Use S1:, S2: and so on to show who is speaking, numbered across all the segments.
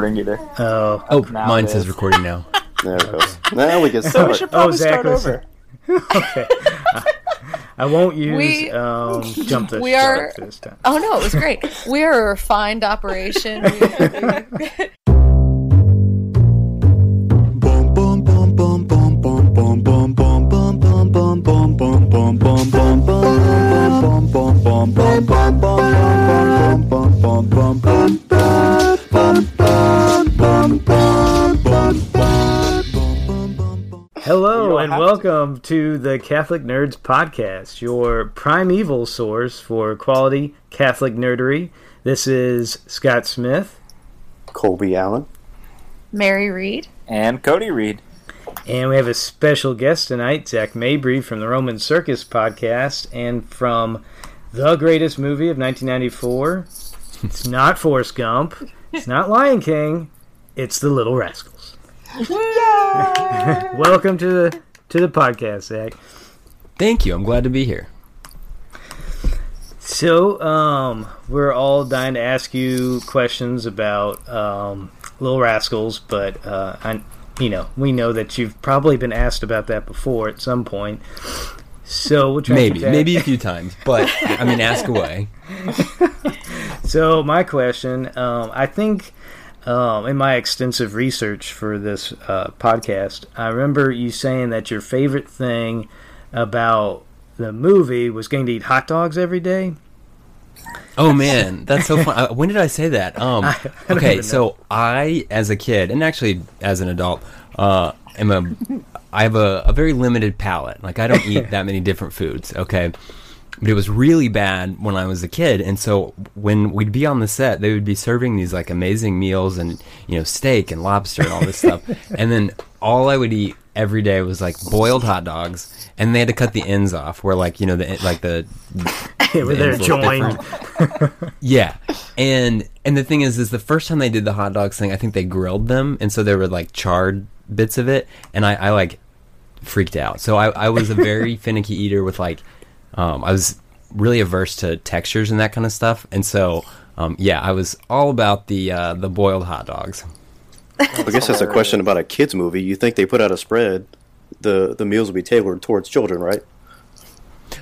S1: recording either.
S2: Oh,
S3: Oh,
S1: Now
S3: mine says recording now.
S4: There it goes. Now we can
S1: So we
S4: start.
S1: should probably
S2: Zach
S1: start over.
S2: okay. I won't use
S5: We-
S2: um, jump the
S5: we are-
S2: this time.
S5: Oh no, it was great. We're a refined operation. We-
S2: welcome to the Catholic Nerds Podcast, your primeval source for quality Catholic nerdery. This is Scott Smith,
S4: Colby Allen.
S5: Mary Reed.
S1: And Cody Reed.
S2: and we have a special guest tonight, Zach Mabry from the Roman Circus Podcast, and from the greatest movie of 1994. It's not Forrest Gump, it's not Lion King, it's The Little Rascals. welcome to the to the podcast, Zach.
S3: Thank you. I'm glad to be here.
S2: So, um, we're all dying to ask you questions about um, Little Rascals, but uh, I, you know, we know that you've probably been asked about that before at some point. So we'll
S3: Maybe, maybe a few times, but I mean, ask away.
S2: So my question, um, I think, um, in my extensive research for this uh, podcast, I remember you saying that your favorite thing about the movie was getting to eat hot dogs every day.
S3: Oh man, that's so fun. Uh, when did I say that? Um,
S2: I don't
S3: okay, so I, as a kid, and actually as an adult, uh, am a, I have a, a very limited palate. Like I don't eat that many different foods. Okay, but it was really bad when I was a kid, and so when we'd be on the set, they would be serving these like amazing meals and you know steak and lobster and all this stuff, and then all I would eat every day was like boiled hot dogs, and they had to cut the ends off where like you know the like the
S2: Where they're joined.
S3: Yeah, and and the thing is, is the first time they did the hot dogs thing, I think they grilled them, and so there were like charred bits of it, and I, I like freaked out. So I, I was a very finicky eater with like, um, I was really averse to textures and that kind of stuff, and so um, yeah, I was all about the uh, the boiled hot dogs.
S4: I guess that's a question about a kids movie. You think they put out a spread, the the meals will be tailored towards children, right?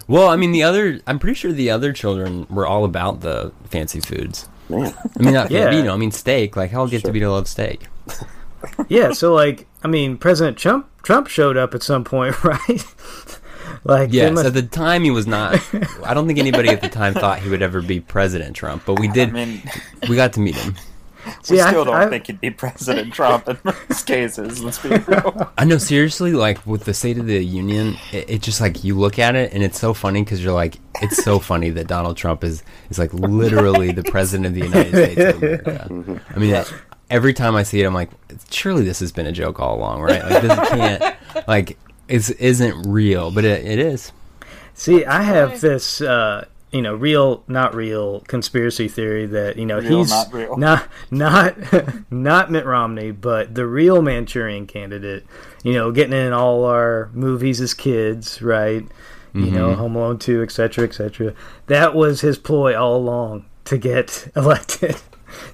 S3: Well, I mean, the other, I'm pretty sure the other children were all about the fancy foods.
S4: Man,
S3: I mean, not,
S2: Yeah.
S3: you know, I mean, steak. Like, hell, get
S4: Sure.
S3: to be to love steak.
S2: Yeah, so like, I mean, President Trump Trump showed up at some point, right? Like, they
S3: Yes,
S2: must-
S3: at the time he was not. I don't think anybody at the time thought he would ever be President Trump, but we
S1: I
S3: did.
S1: mean,
S3: we got to meet him.
S2: See,
S1: we
S2: I-
S1: still don't
S2: I-
S1: think he'd be President Trump in most cases. Let's be real.
S3: I know, seriously, like with the State of the Union, it, it just like you look at it and it's so funny because you're like, it's so funny that Donald Trump is is like literally the president of the United States of America. Mm-hmm. I mean, every time I see it, I'm like, surely this has been a joke all along, right? Like this can't, like, it isn't real, but it, it is.
S2: See, I have this, uh, you know, real, not real conspiracy theory that you know
S1: Real,
S2: he's
S1: not real.
S2: not not not Mitt Romney, but the real Manchurian candidate. You know, getting in all our movies as kids, right? You know,
S1: Mm-hmm.
S2: Home Alone two, etc., etc. That was his ploy all along to get elected,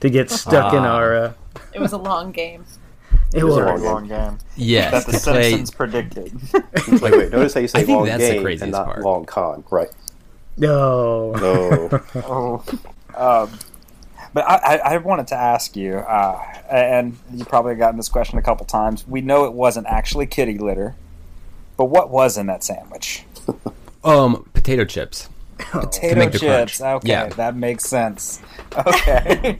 S2: to get stuck in
S3: Ah.
S2: our. Uh,
S5: It was a long game.
S2: It
S4: was
S2: was.
S4: a long
S1: long game.
S3: Yes,
S1: That the
S3: to play.
S1: Simpsons predicted.
S4: wait, wait. Notice how you say
S3: I think
S4: long
S3: that's
S4: game
S3: craziest
S4: and not
S3: part.
S4: long con, right?
S2: No.
S4: No.
S1: Oh. Um, but I, I, I wanted to ask you, uh, and you probably have gotten this question a couple times. We know it wasn't actually kitty litter, but what was in that sandwich?
S3: Um, potato chips.
S1: Potato
S3: make the
S1: chips. Okay,
S3: Yeah.
S1: that makes sense. Okay.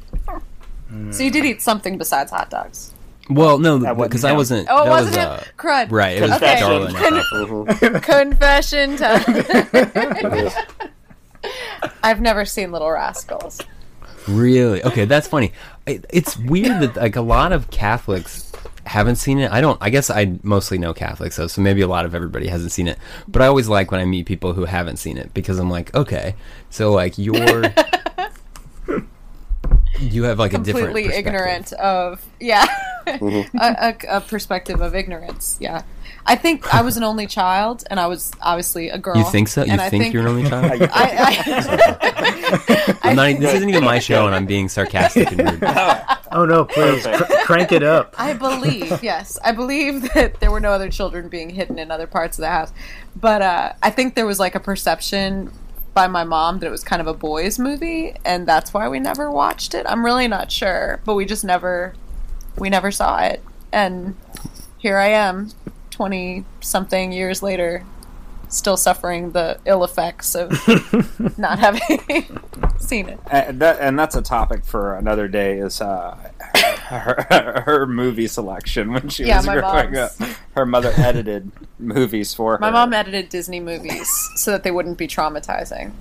S5: So you did eat something besides hot dogs.
S3: Well, no, because I wasn't.
S5: Oh,
S3: that
S5: wasn't
S3: was,
S5: him.
S3: uh,
S5: Crud.
S3: Right, it was
S5: Okay.
S3: Darwin.
S4: Mhm.
S5: Confession time. I've never seen Little Rascals.
S3: Really? Okay, that's funny. It, it's weird that like a lot of Catholics haven't seen it. I don't. I guess I mostly know Catholics, though, so maybe a lot of everybody hasn't seen it. But I always like when I meet people who haven't seen it because I'm like, okay, so like you're. You have like a different
S5: Completely ignorant of yeah.
S6: Mm-hmm.
S5: a, a, a perspective of ignorance. Yeah, I think I was an only child, and I was obviously a girl.
S3: You think so? You
S5: and I
S3: think, you're an only child?
S5: I, I,
S3: I'm not, this isn't even my show, and I'm being sarcastic and rude.
S2: Oh no, please cr- crank it up.
S5: I believe, yes, I believe that there were no other children being hidden in other parts of the house. But uh, I think there was like a perception by my mom that it was kind of a boys' movie, and that's why we never watched it. I'm really not sure, but we just never, we never saw it. And here I am, twenty something years later, still suffering the ill effects of not having seen it.
S1: and, that, and that's a topic for another day. Is uh, her, her movie selection when she
S5: Yeah,
S1: was
S5: my
S1: growing up. Her mother edited movies for her.
S5: My mom edited Disney movies so that they wouldn't be traumatizing.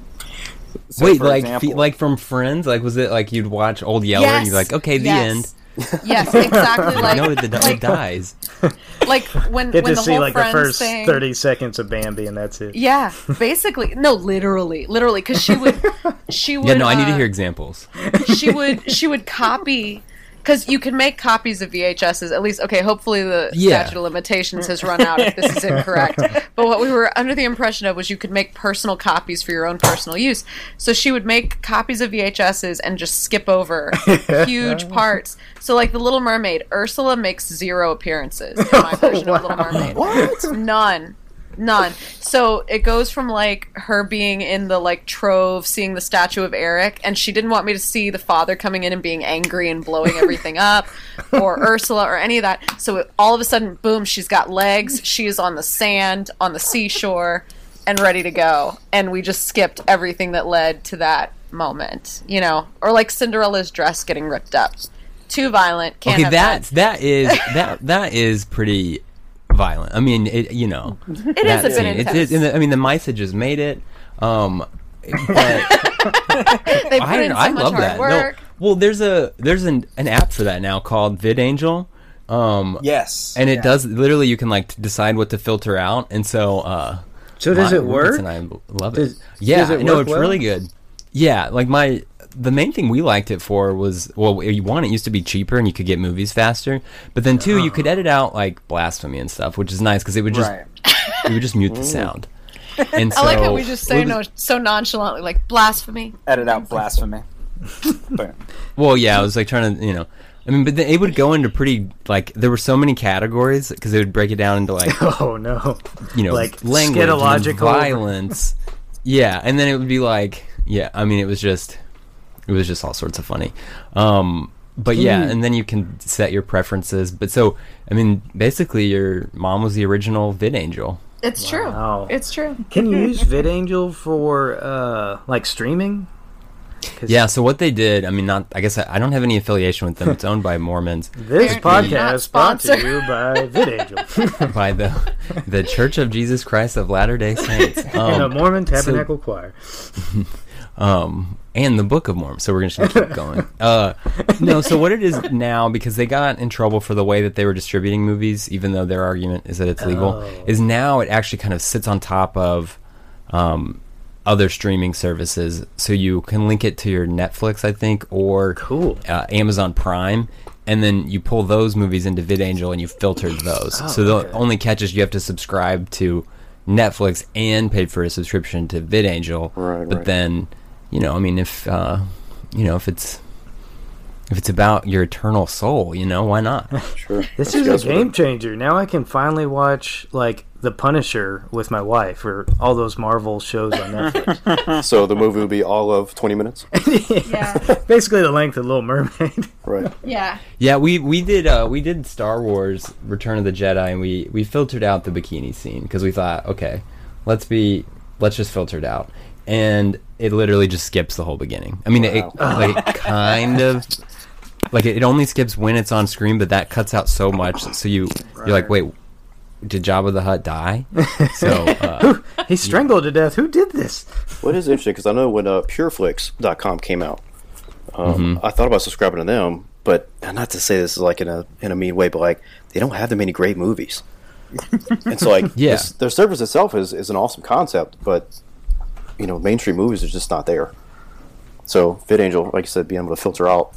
S1: So,
S3: Wait, like
S1: example-
S3: fe- like from Friends? Like was it like you'd watch Old Yeller and you're like, okay, the end.
S5: Yes, exactly.
S3: I
S5: Like,
S3: know that the dog
S5: like,
S3: dies.
S5: like when
S2: Get
S5: when
S2: to
S5: the
S2: see
S5: whole
S2: like the first
S5: thing.
S2: thirty seconds of Bambi, and that's it.
S5: Yeah, basically, no, literally, literally, because she would, she would.
S3: Yeah, no, I need to
S5: uh,
S3: hear examples.
S5: She would, she would copy. Because you can make copies of VHSs, at least, okay, hopefully the
S3: Yeah.
S5: statute of limitations has run out if this is incorrect. But what we were under the impression of was you could make personal copies for your own personal use. So she would make copies of VHSs and just skip over huge parts. So, like The Little Mermaid, Ursula makes zero appearances in my oh, version of Little Mermaid.
S6: What?
S5: None. None. So it goes from like her being in the like trove, seeing the statue of Eric, and she didn't want me to see the father coming in and being angry and blowing everything up, or Ursula or any of that. So it, all of a sudden, boom, she's got legs. She is on the sand, on the seashore, and ready to go. And we just skipped everything that led to that moment, you know, or like Cinderella's dress getting ripped up. Too violent. Can't
S3: Okay, that's
S5: that.
S3: that is that that is pretty violent. I mean, it, you know,
S5: It is
S3: that
S5: a bit
S3: scene. It's- it's- and the- I mean, the mice had just made it. Um, but
S5: they put
S3: I,
S5: in so
S3: I
S5: much
S3: love
S5: hard
S3: that.
S5: work.
S3: No, well, there's a there's an, an app for that now called VidAngel. Um,
S1: Yes,
S3: and it
S1: yeah.
S3: does literally you can like decide what to filter out, and so uh,
S2: So does
S3: my
S2: it work?
S3: roommates And I love
S2: Does-
S3: it. Yeah,
S2: does it
S3: no,
S2: work
S3: it's really good. Yeah, like my the main thing we liked it for was well, one it used to be cheaper and you could get movies faster, but then two you could uh-huh. edit out like blasphemy and stuff, which is nice because it would just
S1: Right.
S3: it would just mute the mm. sound. And so,
S5: I like how we just say no so nonchalantly, like blasphemy.
S1: edit out blasphemy.
S3: Well, yeah, I was like trying to, you know, I mean, but then it would go into pretty like there were so many categories because they would break it down into like
S2: Oh no!
S3: you know
S2: Like
S3: language, and violence, yeah, and then it would be like yeah, I mean, it was just it was just all sorts of funny, um, but yeah, and then you can set your preferences. But so I mean, basically, your mom was the original VidAngel.
S5: It's
S2: Wow.
S5: true. It's true.
S2: Can you use VidAngel for uh, like streaming? 'Cause
S3: Yeah, so what they did, I mean, not I guess I, I don't have any affiliation with them. It's owned by Mormons.
S2: This
S5: Apparently
S2: podcast
S5: not
S2: is brought to
S5: sponsored.
S2: you by VidAngel
S3: by the the Church of Jesus Christ of Latter Day Saints.
S2: and a
S3: Um,
S2: Mormon
S3: so-
S2: Tabernacle Choir.
S3: um, and the Book of Mormon. So we're just gonna keep going. Uh, no, so what it is now because they got in trouble for the way that they were distributing movies, even though their argument is that it's legal,
S2: Oh.
S3: is now it actually kind of sits on top of um, other streaming services. So you can link it to your Netflix, I think, or
S2: Cool.
S3: uh, Amazon Prime. And then you pull those movies into VidAngel and you filter those. so the
S2: Oh, okay.
S3: only catch is you have to subscribe to Netflix and pay for a subscription to VidAngel.
S6: Right,
S3: but
S6: right.
S3: then, you know, I mean, if uh, you know, if it's if it's about your eternal soul, you know, why not?
S6: Sure.
S2: This
S6: Let's
S2: is a game changer. Now I can finally watch like The Punisher with my wife or all those Marvel shows on Netflix.
S6: So the movie will be all of 20 minutes?
S5: Yeah.
S2: Basically the length of Little Mermaid.
S6: Right.
S5: Yeah.
S3: yeah, we we did uh, we did Star Wars: Return of the Jedi, and we we filtered out the bikini scene because we thought, okay, let's be let's just filter it out, and it literally just skips the whole beginning. I mean, it, like it kind of like it only skips when it's on screen, but that cuts out so much, so you you're like, wait, did Jabba the Hutt die? So. Uh,
S2: He strangled to death. Who did this?
S6: What is interesting, because I know when uh, PureFlix.com came out, um, I thought about subscribing to them, but not to say this is like in a in a mean way, but like they don't have that many great movies. and so like
S3: Yeah.
S6: this, their service itself is, is an awesome concept, but you know mainstream movies are just not there. So VidAngel, like you said, being able to filter out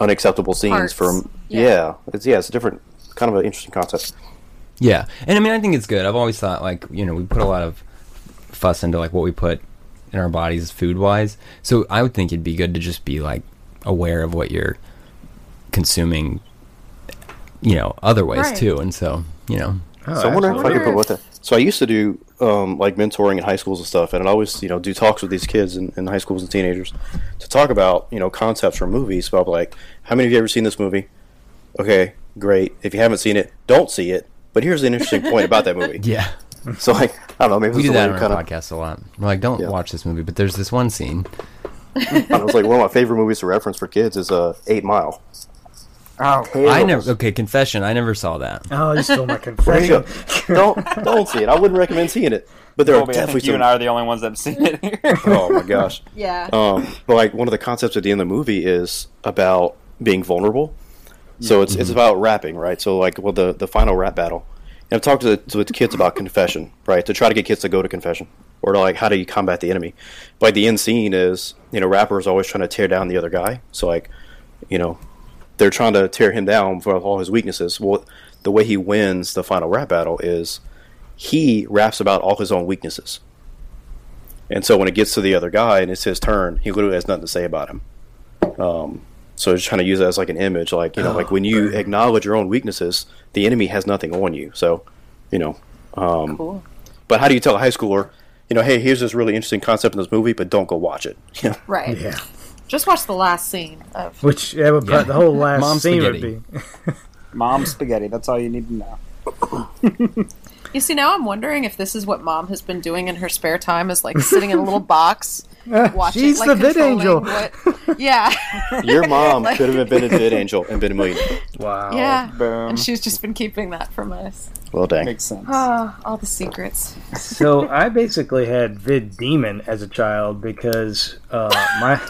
S6: unacceptable scenes
S5: Parts.
S6: from
S5: Yeah.
S6: yeah. it's yeah it's a different kind of an interesting concept
S3: Yeah, and I mean, I think it's good. I've always thought like you know we put a lot of fuss into like what we put in our bodies food wise. So I would think it'd be good to just be like aware of what you're consuming, you know, other ways
S5: Right.
S3: too. And so you know,
S2: Oh,
S6: so I wonder if I could put what the. So I used to do um, like mentoring in high schools and stuff, and I'd always you know do talks with these kids in, in high schools and teenagers to talk about you know concepts from movies. About like, how many of you ever seen this movie? Okay, great. If you haven't seen it, don't see it. But here's an interesting point about that movie.
S3: yeah,
S6: So like, I don't know, maybe
S3: we do that
S6: to
S3: on our
S6: kind of.
S3: podcast a lot. We're like, don't
S6: Yeah.
S3: watch this movie, but there's this one scene.
S6: I was like, one of my favorite movies to reference for kids is uh, Eight Mile.
S1: Oh,
S3: I never. Okay, confession. I never saw that.
S2: Oh, you stole my confession.
S6: don't don't see it. I wouldn't recommend seeing it. But there are
S1: Colby, I
S6: definitely
S1: think you
S6: some.
S1: and I are the only ones that have seen it here.
S6: oh my gosh.
S5: Yeah.
S6: Um, but like one of the concepts at the end of the movie is about being vulnerable. So it's it's about rapping, right? So like, well, the the final rap battle. And I've talked to the, to the kids about confession, right? To try to get kids to go to confession, or to like, how do you combat the enemy? But like, the end scene is, you know, rappers always trying to tear down the other guy. So like, you know, they're trying to tear him down for all his weaknesses. Well, the way he wins the final rap battle is he raps about all his own weaknesses. And so when it gets to the other guy and it's his turn, he literally has nothing to say about him. Um, so just trying to use that as like an image, like you know, like when you acknowledge your own weaknesses, the enemy has nothing on you. So, you know, um,
S5: Cool.
S6: but how do you tell a high schooler, you know, hey, here's this really interesting concept in this movie, but don't go watch it.
S5: Right.
S2: Yeah.
S5: Just watch the last scene of.
S2: Which that would
S3: Yeah.
S2: the whole last
S3: Mom
S2: scene
S3: spaghetti.
S2: would be.
S1: Mom spaghetti. That's all you need to know.
S5: You see, now I'm wondering if this is what mom has been doing in her spare time, is like sitting in a little box, ah, watching.
S2: She's
S5: like,
S2: the vid
S5: controlling
S2: angel.
S5: What, yeah,
S6: your mom could have been a vid angel and been a millionaire.
S2: Wow.
S5: yeah.
S1: Boom.
S5: And she's just been keeping that from us.
S6: Well, dang.
S1: Makes sense.
S5: Ah, all the secrets.
S2: So I basically had vid demon as a child because uh, my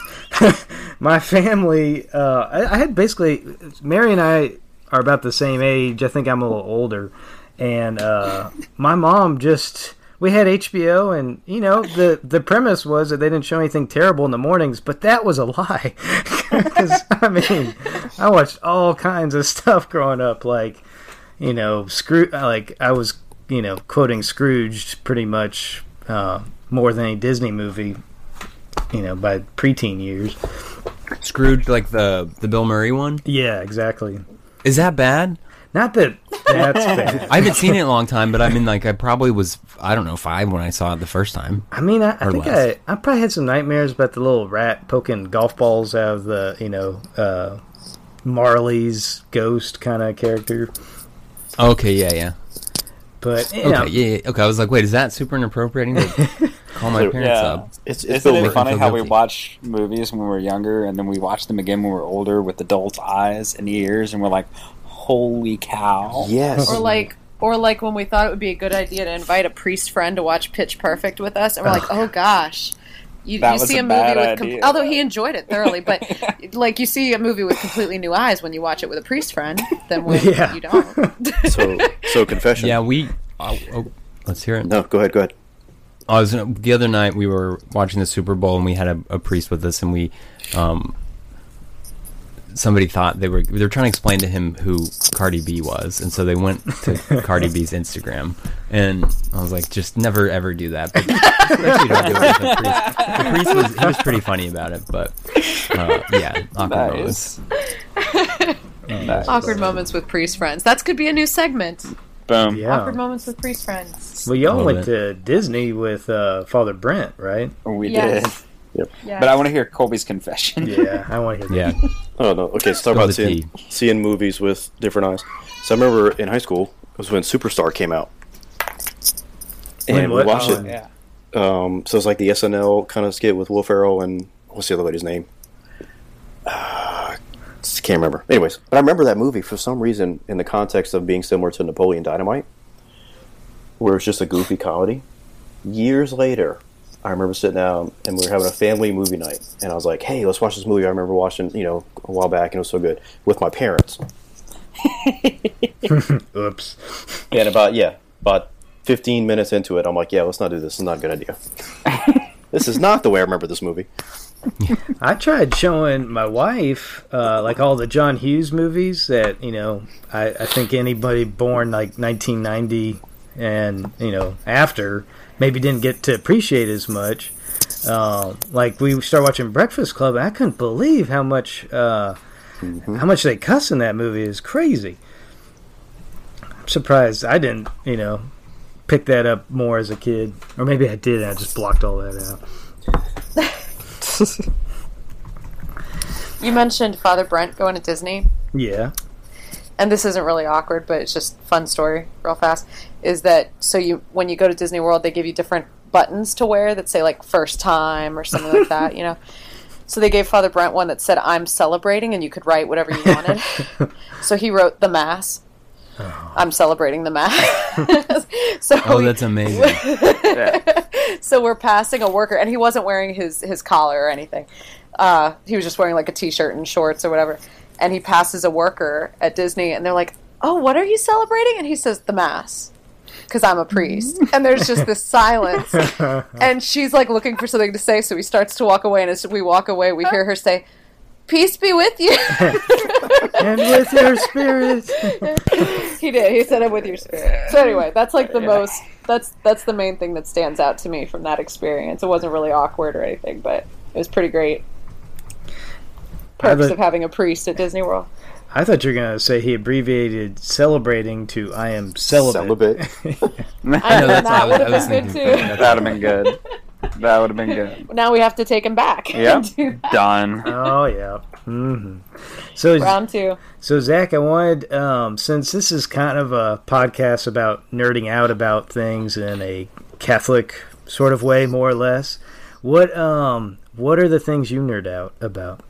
S2: my family. Uh, I, I had basically Mary and I are about the same age. I think I'm a little older, and uh, my mom just. We had HBO, and you know the the premise was that they didn't show anything terrible in the mornings, but that was a lie. 'Cause, I mean, I watched all kinds of stuff growing up, like you know, Scroo Like I was, you know, quoting Scrooge pretty much uh, more than any Disney movie. You know, by preteen years.
S3: Scrooge, like the the Bill Murray one.
S2: Yeah, exactly.
S3: Is that bad?
S2: Not that that's bad.
S3: I haven't seen it in a long time, but I mean, like, I probably was, I don't know, five when I saw it the first time.
S2: I mean, I, I think
S3: less.
S2: I, I probably had some nightmares about the little rat poking golf balls out of the, you know, uh, Marley's ghost kind of character.
S3: Okay, yeah, yeah.
S2: But you
S3: Okay,
S2: know,
S3: yeah, yeah. Okay, I was like, wait, is that super inappropriate to call my parents
S1: yeah.
S3: up?
S6: It's it's
S1: Isn't it funny
S3: feel
S1: how we watch movies when we were younger and then we watch them again when we're older with adult eyes and ears and we're like, holy cow.
S6: Yes.
S5: Or like, or like when we thought it would be a good idea to invite a priest friend to watch Pitch Perfect with us, and we're like, oh gosh. You,
S1: That
S5: you
S1: was
S5: see
S1: a
S5: a movie
S1: bad
S5: with, com-
S1: idea.
S5: although he enjoyed it thoroughly, but like you see a movie with completely new eyes when you watch it with a priest friend than when
S2: Yeah.
S5: you don't.
S6: so so confession.
S3: Yeah, we. Oh, oh, let's hear it.
S6: No, go ahead. Go ahead.
S3: I was the other night. We were watching the Super Bowl, and we had a, a priest with us, and we, um, somebody thought they were they were trying to explain to him who Cardi B was, and so they went to Cardi B's Instagram, and I was like, just never ever do that. But especially don't do it with the priest. The priest was he was pretty funny about it, but uh, yeah, awkward moments.
S1: Nice. Nice.
S5: Awkward moments with priest friends. That could be a new segment.
S1: Boom.
S2: yeah.
S5: Awkward moments with priest friends.
S2: Well, y'all went
S3: it.
S2: to Disney with uh, Father Brent, right?
S1: We
S5: Yes.
S1: did.
S5: Yeah.
S1: But I want to hear Colby's confession.
S2: Yeah, I want to hear that.
S3: Yeah,
S6: Oh no. Okay, let's talk about seeing, seeing movies with different eyes. So I remember in high school it was when Superstar came out,
S2: When
S6: and we watched
S2: Oh,
S6: it.
S1: Yeah.
S6: Um, so it's like the SNL kind of skit with Will Ferrell and what's the other lady's name? Uh, can't remember. Anyways, but I remember that movie for some reason in the context of being similar to Napoleon Dynamite, where it's just a goofy comedy. Years later, I remember sitting down and we were having a family movie night, and I was like, "Hey, let's watch this movie." I remember watching, you know, a while back, and it was so good with my parents.
S2: Oops.
S6: And about yeah, about fifteen minutes into it, I'm like, "Yeah, let's not do this. It's not a good idea." This is not the way I remember this movie.
S2: I tried showing my wife uh, like all the John Hughes movies that you know I, I think anybody born like 1990 and you know after maybe didn't get to appreciate as much. Uh, like we started watching Breakfast Club, and I couldn't believe how much uh, how much they cuss in that movie is crazy. I'm surprised I didn't you know pick that up more as a kid, or maybe I did. and I just blocked all that out.
S5: You mentioned Father Brent going to Disney,
S2: Yeah.
S5: and this isn't really awkward, but it's just fun story, real fast. Is that so? You when you go to Disney World, they give you different buttons to wear that say like first time or something like that. You know. So they gave Father Brent one that said "I'm celebrating," and you could write whatever you wanted. so he wrote the Mass. I'm celebrating the Mass. so
S3: Oh, that's amazing.
S5: so we're passing a worker, and he wasn't wearing his his collar or anything. Uh, he was just wearing like a t-shirt and shorts or whatever. And he passes a worker at Disney, and they're like, "Oh, what are you celebrating?" And he says, "The mass." Because I'm a priest, and there's just this silence, and she's like looking for something to say. So he starts to walk away, and as we walk away, we hear her say, "Peace be with you."
S2: and with your spirit.
S5: he did. He said it with your spirit. So anyway, that's like the most. That's that's the main thing that stands out to me from that experience. It wasn't really awkward or anything, but it was pretty great. Perks
S2: bet-
S5: of having a priest at Disney World.
S2: I thought you were gonna say he abbreviated celebrating to "I am celibate."
S6: Celibate.
S5: I know
S3: that's
S5: that
S3: what
S5: would
S3: was-
S5: have been good
S3: thinking.
S5: too.
S1: That'd have been good. That would have been good.
S5: Now we have to take him back.
S1: Yeah,
S5: do
S1: done.
S2: oh yeah. hmm So
S5: Round two.
S2: so Zach, I wanted um, since this is kind of a podcast about nerding out about things in a Catholic sort of way, more or less. What um what are the things you nerd out about?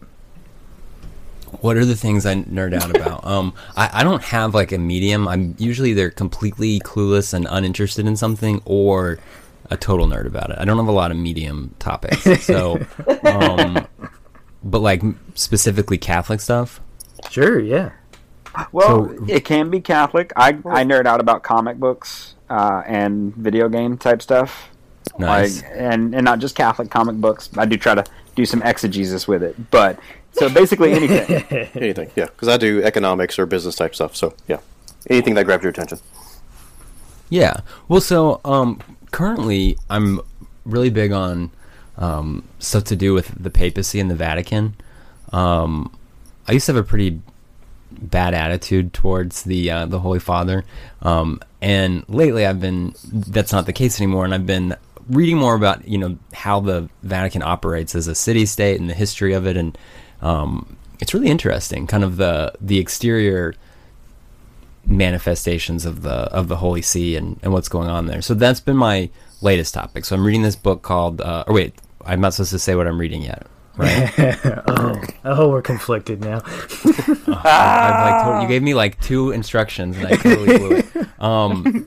S3: What are the things I nerd out about? Um, I, I don't have like a medium. I'm usually either completely clueless and uninterested in something, or a total nerd about it. I don't have a lot of medium topics. So, um, but like specifically Catholic stuff.
S2: Sure, yeah.
S1: Well,
S3: So-
S1: it can be Catholic. I I nerd out about comic books uh, and video game type stuff.
S3: Nice.
S1: Like, and and not just Catholic comic books. I do try to do some exegesis with it, but so basically anything.
S6: Anything, yeah. Because I do economics or business type stuff. So yeah, anything that grabs your attention.
S3: Yeah. Well, so um, currently I'm really big on um, stuff to do with the papacy and the Vatican. Um, I used to have a pretty bad attitude towards the uh, the Holy Father, um, and lately I've been that's not the case anymore, and I've been reading more about you know how the Vatican operates as a city state and the history of it, and um, it's really interesting, kind of the the exterior manifestations of the of the Holy See and, and what's going on there. So that's been my latest topic. So I'm reading this book called uh, or wait, I'm not supposed to say what I'm reading yet. Right?
S2: oh, oh, we're conflicted now.
S3: I've like told, you gave me like two instructions and I totally blew it. Um,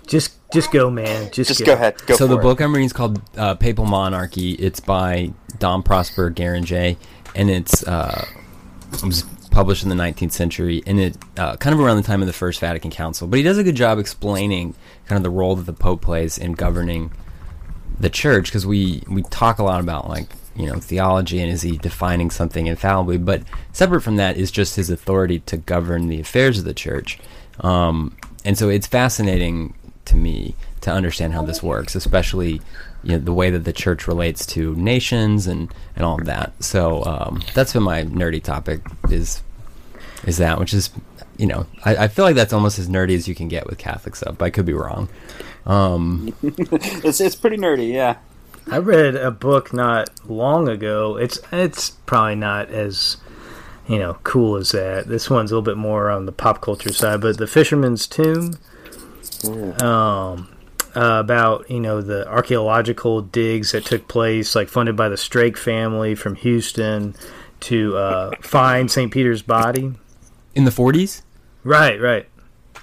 S2: Just just go, man. Just,
S1: Just go ahead. Go
S3: so
S1: for
S3: the
S1: it.
S3: book I'm reading is called uh, Papal Monarchy. It's by Dom Prosper Guéranger, and it's uh, it was published in the 19th century, and it uh, kind of around the time of the First Vatican Council. But he does a good job explaining kind of the role that the Pope plays in governing the church, because we we talk a lot about like you know theology and is he defining something infallibly, but separate from that is just his authority to govern the affairs of the church. Um, and so it's fascinating to me to understand how this works, especially you know the way that the church relates to nations and and all of that. So um, that's been my nerdy topic is is that which is you know I, I feel like that's almost as nerdy as you can get with Catholic stuff, but I could be wrong. Um,
S1: It's it's pretty nerdy, yeah.
S2: I read a book not long ago. It's it's probably not as you know cool as that. This one's a little bit more on the pop culture side, but The Fisherman's Tomb. Um, uh, about you know the archaeological digs that took place, like funded by the Strake family from Houston to uh, find St. Peter's body.
S3: in the 40s.
S2: Right, right.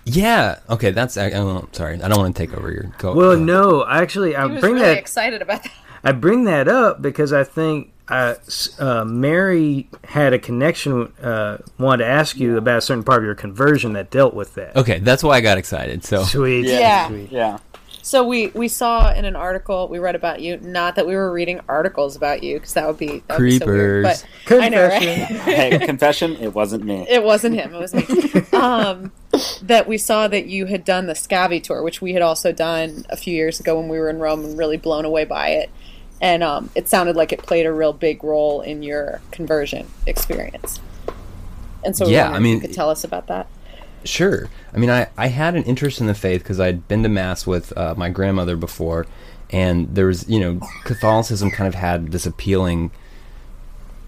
S3: Yeah. Okay. That's. I, I don't, sorry. I don't want to take over your. Go,
S2: Well,
S3: go.
S2: no, actually, I
S5: He was
S2: bring
S5: really
S2: that.
S5: excited about that.
S2: I bring that up because I think uh, s- uh, Mary had a connection. Uh, wanted to ask you about a certain part of your conversion that dealt with that.
S3: Okay, that's why I got excited. So
S2: Sweet,
S5: Yeah.
S2: sweet.
S1: Yeah.
S5: So we we saw in an article we read about you. Not that we were reading articles about you because that would be that would be so weird.
S3: Creepers.
S5: But I know, right?
S2: Confession.
S1: hey, confession, it wasn't me.
S5: It wasn't him. It was me. um, that we saw that you had done the Scavi tour, which we had also done a few years ago when we were in Rome, and really blown away by it. And um, it sounded like it played a real big role in your conversion experience. And so, we
S3: Yeah,
S5: wondered
S3: I
S5: if
S3: mean-
S5: you could tell us about that.
S3: Sure. I mean, I, I had an interest in the faith because I'd been to Mass with uh, my grandmother before, and there was, you know, Catholicism kind of had this appealing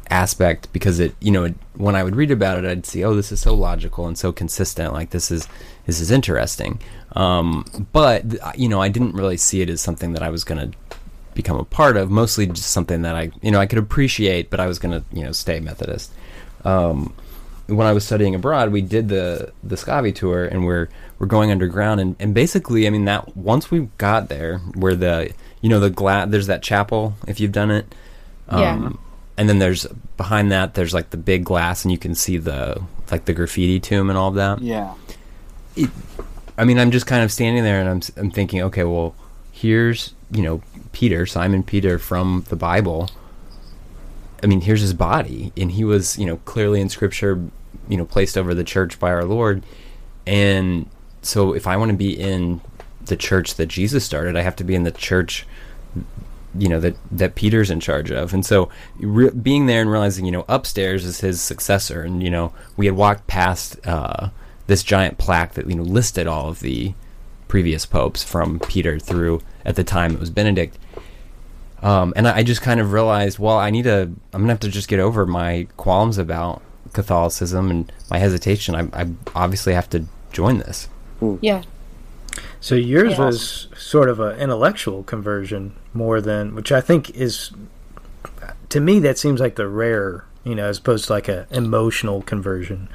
S3: aspect because it, you know, it, when I would read about it, I'd see, oh, this is so logical and so consistent. Like this is this is interesting. Um, but you know, I didn't really see it as something that I was going to become a part of. Mostly just something that I, you know, I could appreciate, but I was going to, you know, stay Methodist. Um, when I was studying abroad, we did the the Scavi tour, and we're we're going underground, and, and basically, I mean that once we got there, where the you know the glass, there's that chapel if you've done it, um,
S5: Yeah.
S3: and then there's behind that there's like the big glass, and you can see the like the graffiti tomb and all of that.
S1: Yeah.
S3: I mean, I'm just kind of standing there, and I'm s- I'm thinking, okay, well, here's you know Peter, Simon Peter from the Bible. I mean, here's his body, and he was you know clearly in Scripture, you know, placed over the church by our Lord, and so if I want to be in the church that Jesus started, I have to be in the church you know that that Peter's in charge of, and so re- being there and realizing you know upstairs is his successor, and you know we had walked past uh, this giant plaque that you know listed all of the previous popes from Peter through at the time it was Benedict, um, and I, I just kind of realized, well, I need to, I'm gonna have to just get over my qualms about Catholicism and my hesitation. I, I obviously have to join this.
S5: Yeah.
S2: So yours
S5: Yeah.
S2: was sort of an intellectual conversion more than, which I think is, to me, that seems like the rare, you know, as opposed to like an emotional conversion.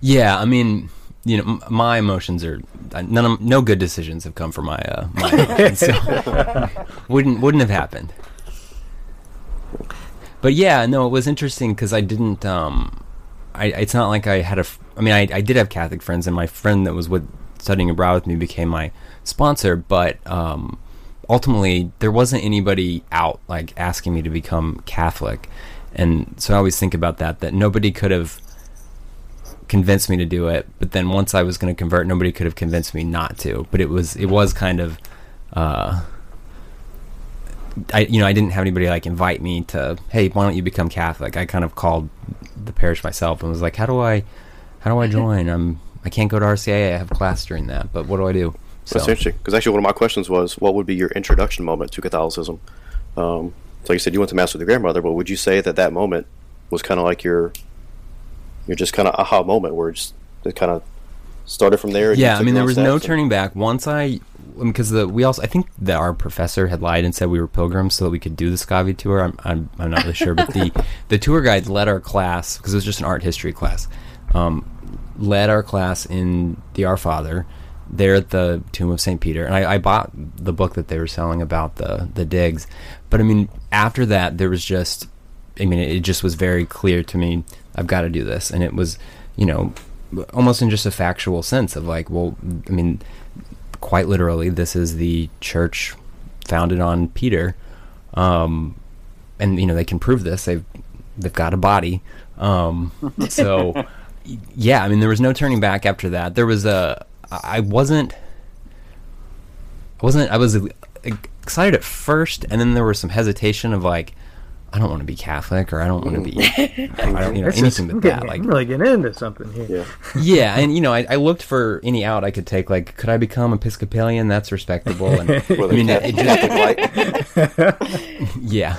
S3: Yeah, I mean, you know, m- my emotions are none of no good decisions have come from my uh, my end, so wouldn't wouldn't have happened. But yeah, no, it was interesting because I didn't. Um, I it's not like I had a. I mean, I I did have Catholic friends, and my friend that was with studying abroad with me became my sponsor. But um, ultimately, there wasn't anybody out like asking me to become Catholic, and so I always think about that. That nobody could have convinced me to do it but then once i was going to convert nobody could have convinced me not to. But it was it was kind of uh i you know i didn't have anybody like invite me to hey why don't you become catholic? I kind of called the parish myself and was like how do i how do i join? I'm i can't go to RCIA. i have class during that. But what do i do? So
S6: That's interesting because actually one of my questions was, what would be your introduction moment to Catholicism? Um, so like you said, you went to mass with your grandmother, but would you say that that moment was kind of like your, your just kind of aha moment where it just it kind of started from there? and
S3: yeah i mean there was no
S6: and-
S3: turning back once i because the we also i think that our professor had lied and said we were pilgrims so that we could do the scavi tour i'm i'm, I'm not really sure but the the tour guide led our class because it was just an art history class um, led our class in the our father there at the tomb of st peter and I, I bought the book that they were selling about the the digs but i mean after that there was just I mean, it just was very clear to me. I've got to do this, and it was, you know, almost in just a factual sense of like, well, I mean, quite literally, this is the church founded on Peter, um, and you know they can prove this. They've they've got a body, um, so yeah. I mean, there was no turning back after that. There was a I wasn't I wasn't I was excited at first, and then there was some hesitation of like. I don't want to be Catholic, or I don't want to be, I don't, you know, anything
S2: just-
S3: but
S2: I'm
S3: that.
S2: getting-
S3: Like,
S2: I'm really getting into something here.
S6: Yeah.
S3: yeah, and you know, I, I looked for any out I could take. Like, could I become Episcopalian? That's respectable. And I mean, it, it just,
S6: Catholic
S3: yeah,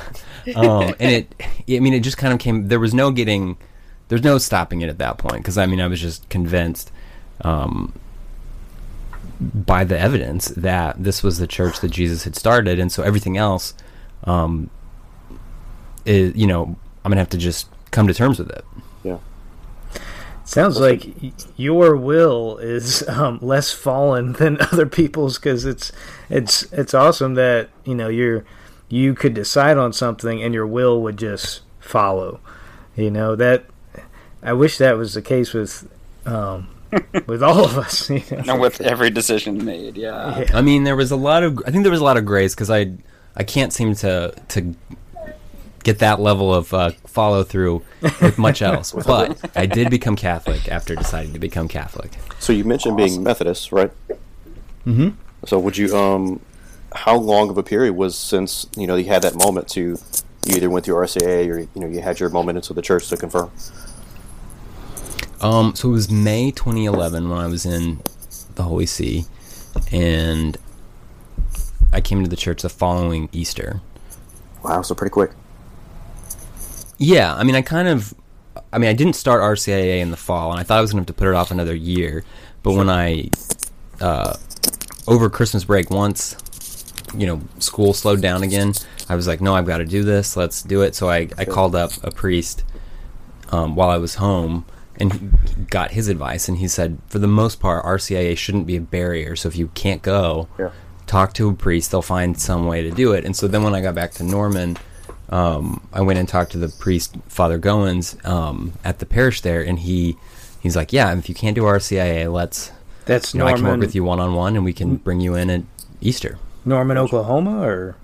S3: um, and it, I mean, it just kind of came. There was no getting, there's no stopping it at that point because I mean, I was just convinced, um, by the evidence that this was the church that Jesus had started, and so everything else, um, is you know, I'm gonna have to just come to terms with it.
S6: Yeah.
S2: Sounds like your will is um, less fallen than other people's because it's it's it's awesome that you know you're you could decide on something and your will would just follow. You know that I wish that was the case with um, with all of us. You know?
S1: And with every decision made, yeah.
S2: Yeah.
S3: I mean, there was a lot of. I think there was a lot of grace because I, I can't seem to to get that level of uh, follow through with much else. but I did become Catholic after deciding to become Catholic.
S6: So you mentioned being Methodist, right? Mm-hmm. So would you um, how long of a period was since you know you had that moment to you either went through RCIA or you know you had your moment into the church to confirm?
S3: Um, so it was May 2011 when I was in the Holy See, and I came to the church the following Easter.
S6: Wow, so pretty quick.
S3: Yeah, I mean, I kind of, I mean, I didn't start RCIA in the fall, and I thought I was going to have to put it off another year. But when I, uh, over Christmas break, once, you know, school slowed down again, I was like, no, I've got to do this. Let's do it. So I, I called up a priest um, while I was home and got his advice, and he said, for the most part, RCIA shouldn't be a barrier. So if you can't go,
S6: Yeah.
S3: talk to a priest. They'll find some way to do it. And so then when I got back to Norman, um, I went and talked to the priest, Father Goins, um, at the parish there, and he he's like, yeah, if you can't do RCIA, let's
S2: That's
S3: you know I can work with you one on one, and we can bring you in at Easter.
S2: Norman, Oklahoma, or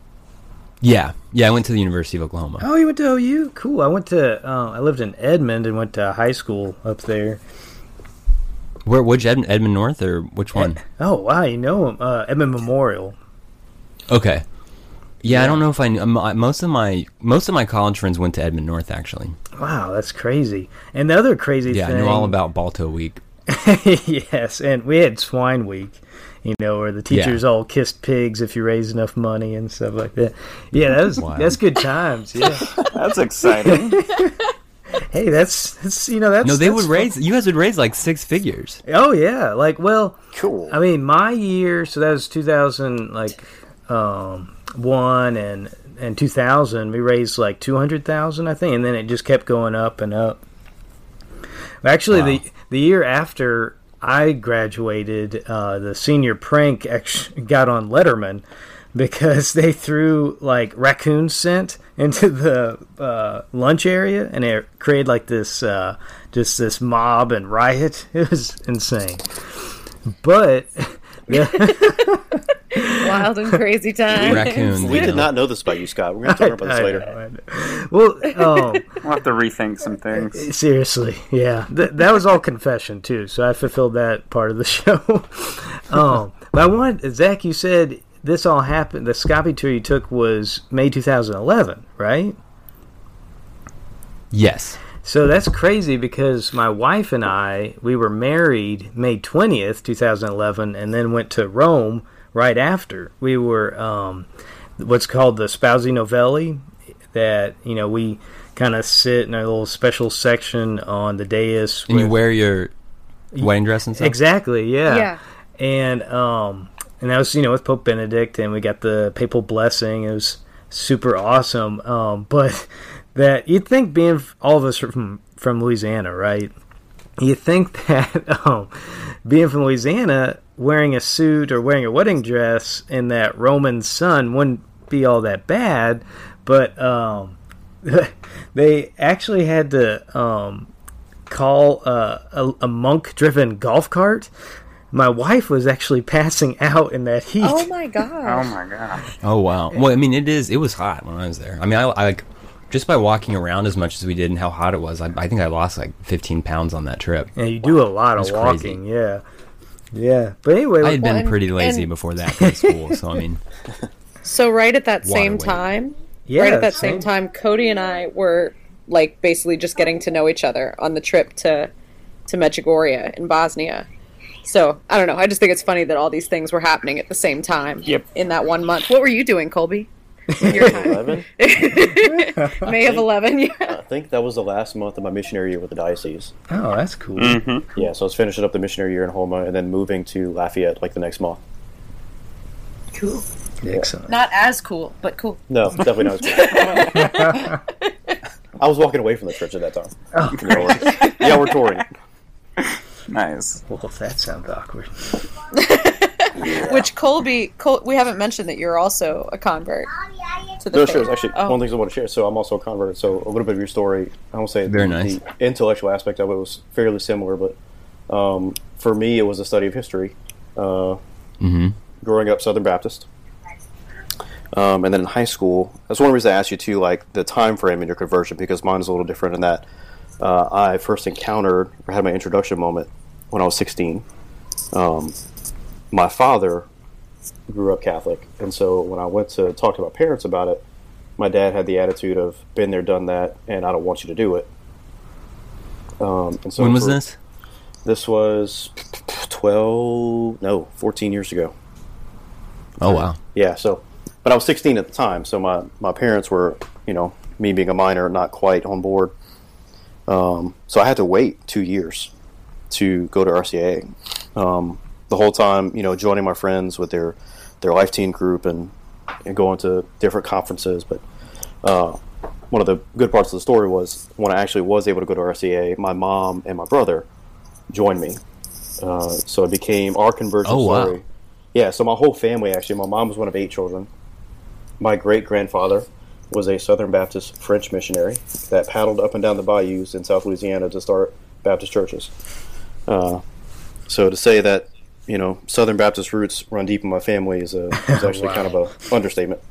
S3: Yeah, yeah. I went to the University of Oklahoma.
S2: oh, you went to OU? Cool. I went to. Uh, I lived in Edmond and went to high school up there.
S3: Where? Which Ed, Edmond North or which one?
S2: Oh wow, you know him, uh, Edmond Memorial.
S3: Okay. Yeah, I don't know if I knew. Most of my most of my college friends went to Edmond North actually.
S2: Wow, that's crazy. And the other crazy
S3: Yeah,
S2: thing,
S3: I knew all about Balto Week.
S2: yes, and we had Swine Week, you know, where the teachers all kissed pigs if you raised enough money and stuff like that. Yeah, that was
S3: Wow.
S2: that's good times. Yeah.
S1: That's exciting.
S2: hey, that's, that's you know that's
S3: No, they
S2: that's
S3: would
S2: fun.
S3: raise. You guys would raise like six figures.
S2: Oh yeah, like well,
S6: Cool.
S2: I mean, my year, so that was 2000, like um, one and and 2000. We raised like 200,000, I think, and then it just kept going up and up. Actually, the the year after I graduated, uh, the senior prank actually got on Letterman because they threw like raccoon scent into the uh, lunch area and it created like this uh, just this mob and riot. It was insane. But
S5: Wild and crazy times.
S3: Raccoons.
S6: We did not know this about you, Scott. We're going to talk about this
S2: I
S6: later.
S2: know, I know. Well, um,
S1: We'll have to rethink some things.
S2: seriously, yeah, Th- that was all confession too. So I fulfilled that part of the show. um, but I wanted Zach. You said this all happened. The Scavi tour you took was May 2011, right?
S3: Yes.
S2: So that's crazy because my wife and I we were married May 20th, 2011, and then went to Rome right after. We were um, what's called the Sposi Novelli. That you know we kind of sit in a little special section on the dais.
S3: And you wear your wedding dress and stuff.
S2: Exactly, yeah.
S5: Yeah.
S2: And um and that was, you know, with Pope Benedict and we got the papal blessing. It was super awesome. Um but that you'd think being all of us from from Louisiana, right? You think that um being from Louisiana wearing a suit or wearing a wedding dress in that Roman sun wouldn't be all that bad, but um they actually had to um call uh, a, a monk driven golf cart. My wife was actually passing out in that heat.
S5: Oh my god!
S1: Oh my god!
S3: Oh wow. Well, I mean, it is. It was hot when I was there. I mean, I, I like just by walking around as much as we did and how hot it was. I, I think I lost like 15 pounds on that trip.
S2: and you do a lot of
S3: It's crazy.
S2: walking, yeah. Yeah. But anyway,
S3: I had been
S5: Well,
S3: pretty lazy
S5: and-
S3: before that in school, so I mean,
S5: So right at that same
S3: weight.
S5: time,
S2: yeah,
S5: right at that same time, Cody and I were like basically just getting to know each other on the trip to to Medjugorje in Bosnia. So I don't know. I just think it's funny that all these things were happening at the same time
S1: Yep.
S5: in that one month. What were you doing, Colby? In Your time?
S6: 11?
S5: May of eleven. Yeah.
S6: I think that was the last month of my missionary year with the diocese.
S2: Oh, that's cool.
S1: Mm-hmm.
S6: Yeah, so I was finishing up the missionary year in Houma and then moving to Lafayette like the next month.
S5: Cool.
S2: Excellent.
S5: Not as cool, but cool.
S6: No, definitely not as cool. I was walking away from the church at that time.
S2: Oh,
S6: You yeah, we're touring.
S1: Nice.
S2: well, that sounds awkward.
S5: Which Colby, Col- we haven't mentioned that you're also a convert to the
S6: No,
S5: faith.
S6: sure. Actually,
S5: Oh.
S6: one thing I want to share. So I'm also a convert. So a little bit of your story. I won't say
S3: Very
S6: the,
S3: nice.
S6: the intellectual aspect of it was fairly similar, but um, for me, it was a study of history. Uh,
S3: hmm
S6: growing up Southern Baptist. Um, and then in high school, that's one reason I asked you to like the time frame in your conversion, because mine's a little different in that uh, I first encountered or had my introduction moment when I was 16. Um, my father grew up Catholic, and so when I went to talk to my parents about it, my dad had the attitude of "been there, done that," and I don't want you to do it. Um, and so
S3: when was
S6: for-
S3: this?
S6: This was 12, no, 14 years ago.
S3: Oh wow.
S6: Yeah, so, but I was 16 at the time, so my, my parents were, you know, me being a minor, not quite on board. Um, so I had to wait two years to go to RCIA. Um, the whole time, you know, joining my friends with their, their life team group and, and going to different conferences. But uh, one of the good parts of the story was when I actually was able to go to RCIA, my mom and my brother joined me. Uh, so it became our conversion
S3: Oh, wow.
S6: story. Yeah, so my whole family actually, my mom was one of eight children. My great grandfather was a Southern Baptist French missionary that paddled up and down the bayous in South Louisiana to start Baptist churches. Uh, so to say that, you know, Southern Baptist roots run deep in my family is, a, is actually
S2: Wow.
S6: kind of a understatement.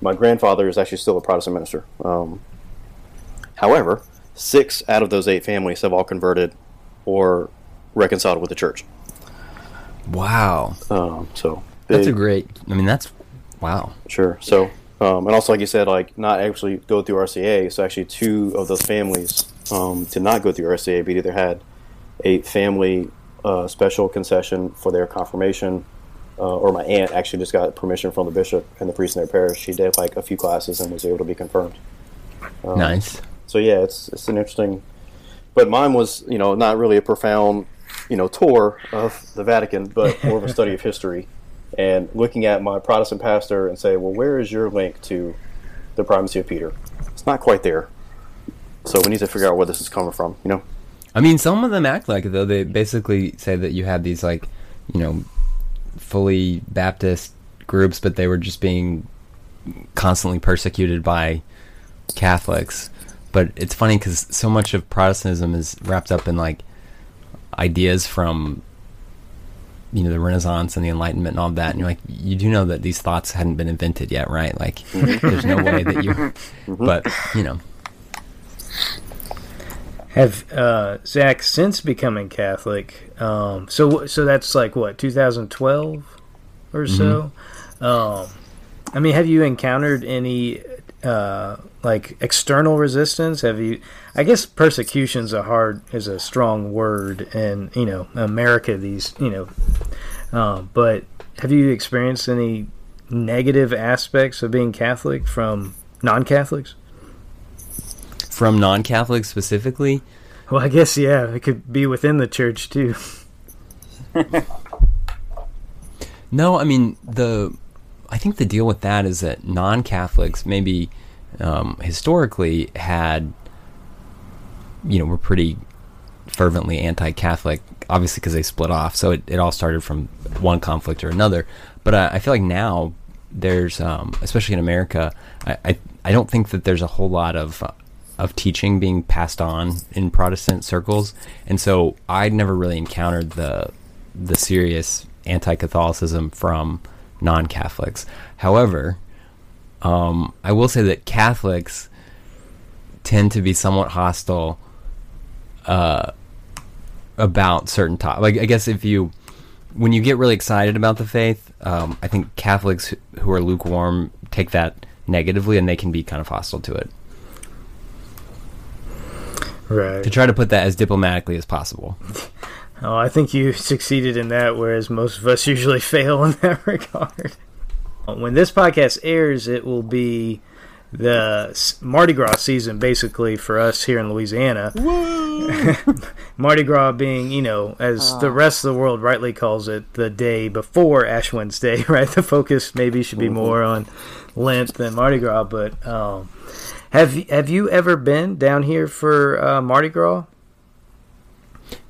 S6: My grandfather is actually still a Protestant minister. Um, however, six out of those eight families have all converted or reconciled with the church.
S3: Wow.
S6: Um, so
S3: That's a great. I mean, that's wow.
S6: Sure. So, um, and also, like you said, like not actually go through RCIA. So, actually, two of those families um, did not go through RCIA, but either had a family uh, special concession for their confirmation, uh, or my aunt actually just got permission from the bishop and the priest in their parish. She did like a few classes and was able to be confirmed. Um,
S3: nice.
S6: So yeah, it's it's an interesting. But mine was, you know, not really a profound, you know, tour of the Vatican, but more of a study of history, and looking at my Protestant pastor and say, well, where is your link to the primacy of Peter? It's not quite there. So we need to figure out where this is coming from. You know,
S3: I mean, some of them act like it though. They basically say that you had these like, you know, fully Baptist groups, but they were just being constantly persecuted by Catholics. But it's funny because so much of Protestantism is wrapped up in like ideas from you know the Renaissance and the Enlightenment and all that, and you're like, you do know that these thoughts hadn't been invented yet, right? Like, there's no way that you. Mm-hmm. But you know,
S2: Have uh, Zach since becoming Catholic? Um, so so that's like what 2012 or so. Um, I mean, have you encountered any uh, like external resistance? Have you? I guess persecution's a hard is a strong word, in you know America these you know. Um, but have you experienced any negative aspects of being Catholic from non-Catholics?
S3: From non-Catholics specifically,
S2: Well, I guess yeah, it could be within the church too.
S3: No, I mean the. I think the deal with that is that non-Catholics maybe um, historically had, you know, were pretty fervently anti-Catholic. Obviously, because they split off, so it, it all started from one conflict or another. But I, I feel like now there's, um, especially in America, I, I I don't think that there's a whole lot of uh, of teaching being passed on in Protestant circles, and so I'd never really encountered the the serious anti-Catholicism from non-Catholics. However, um, I will say that Catholics tend to be somewhat hostile uh, about certain topics. Like, I guess if you, when you get really excited about the faith, um, I think Catholics who are lukewarm take that negatively, and they can be kind of hostile to it.
S2: Right.
S3: To try to put that as diplomatically as possible.
S2: Oh, I think you succeeded in that, whereas most of us usually fail in that regard. When this podcast airs, it will be the Mardi Gras season, basically, for us here in Louisiana. Mardi Gras being, you know, as the rest of the world rightly calls it, the day before Ash Wednesday, right? The focus maybe should be more on Lent than Mardi Gras. But um, have have you ever been down here for uh, Mardi Gras?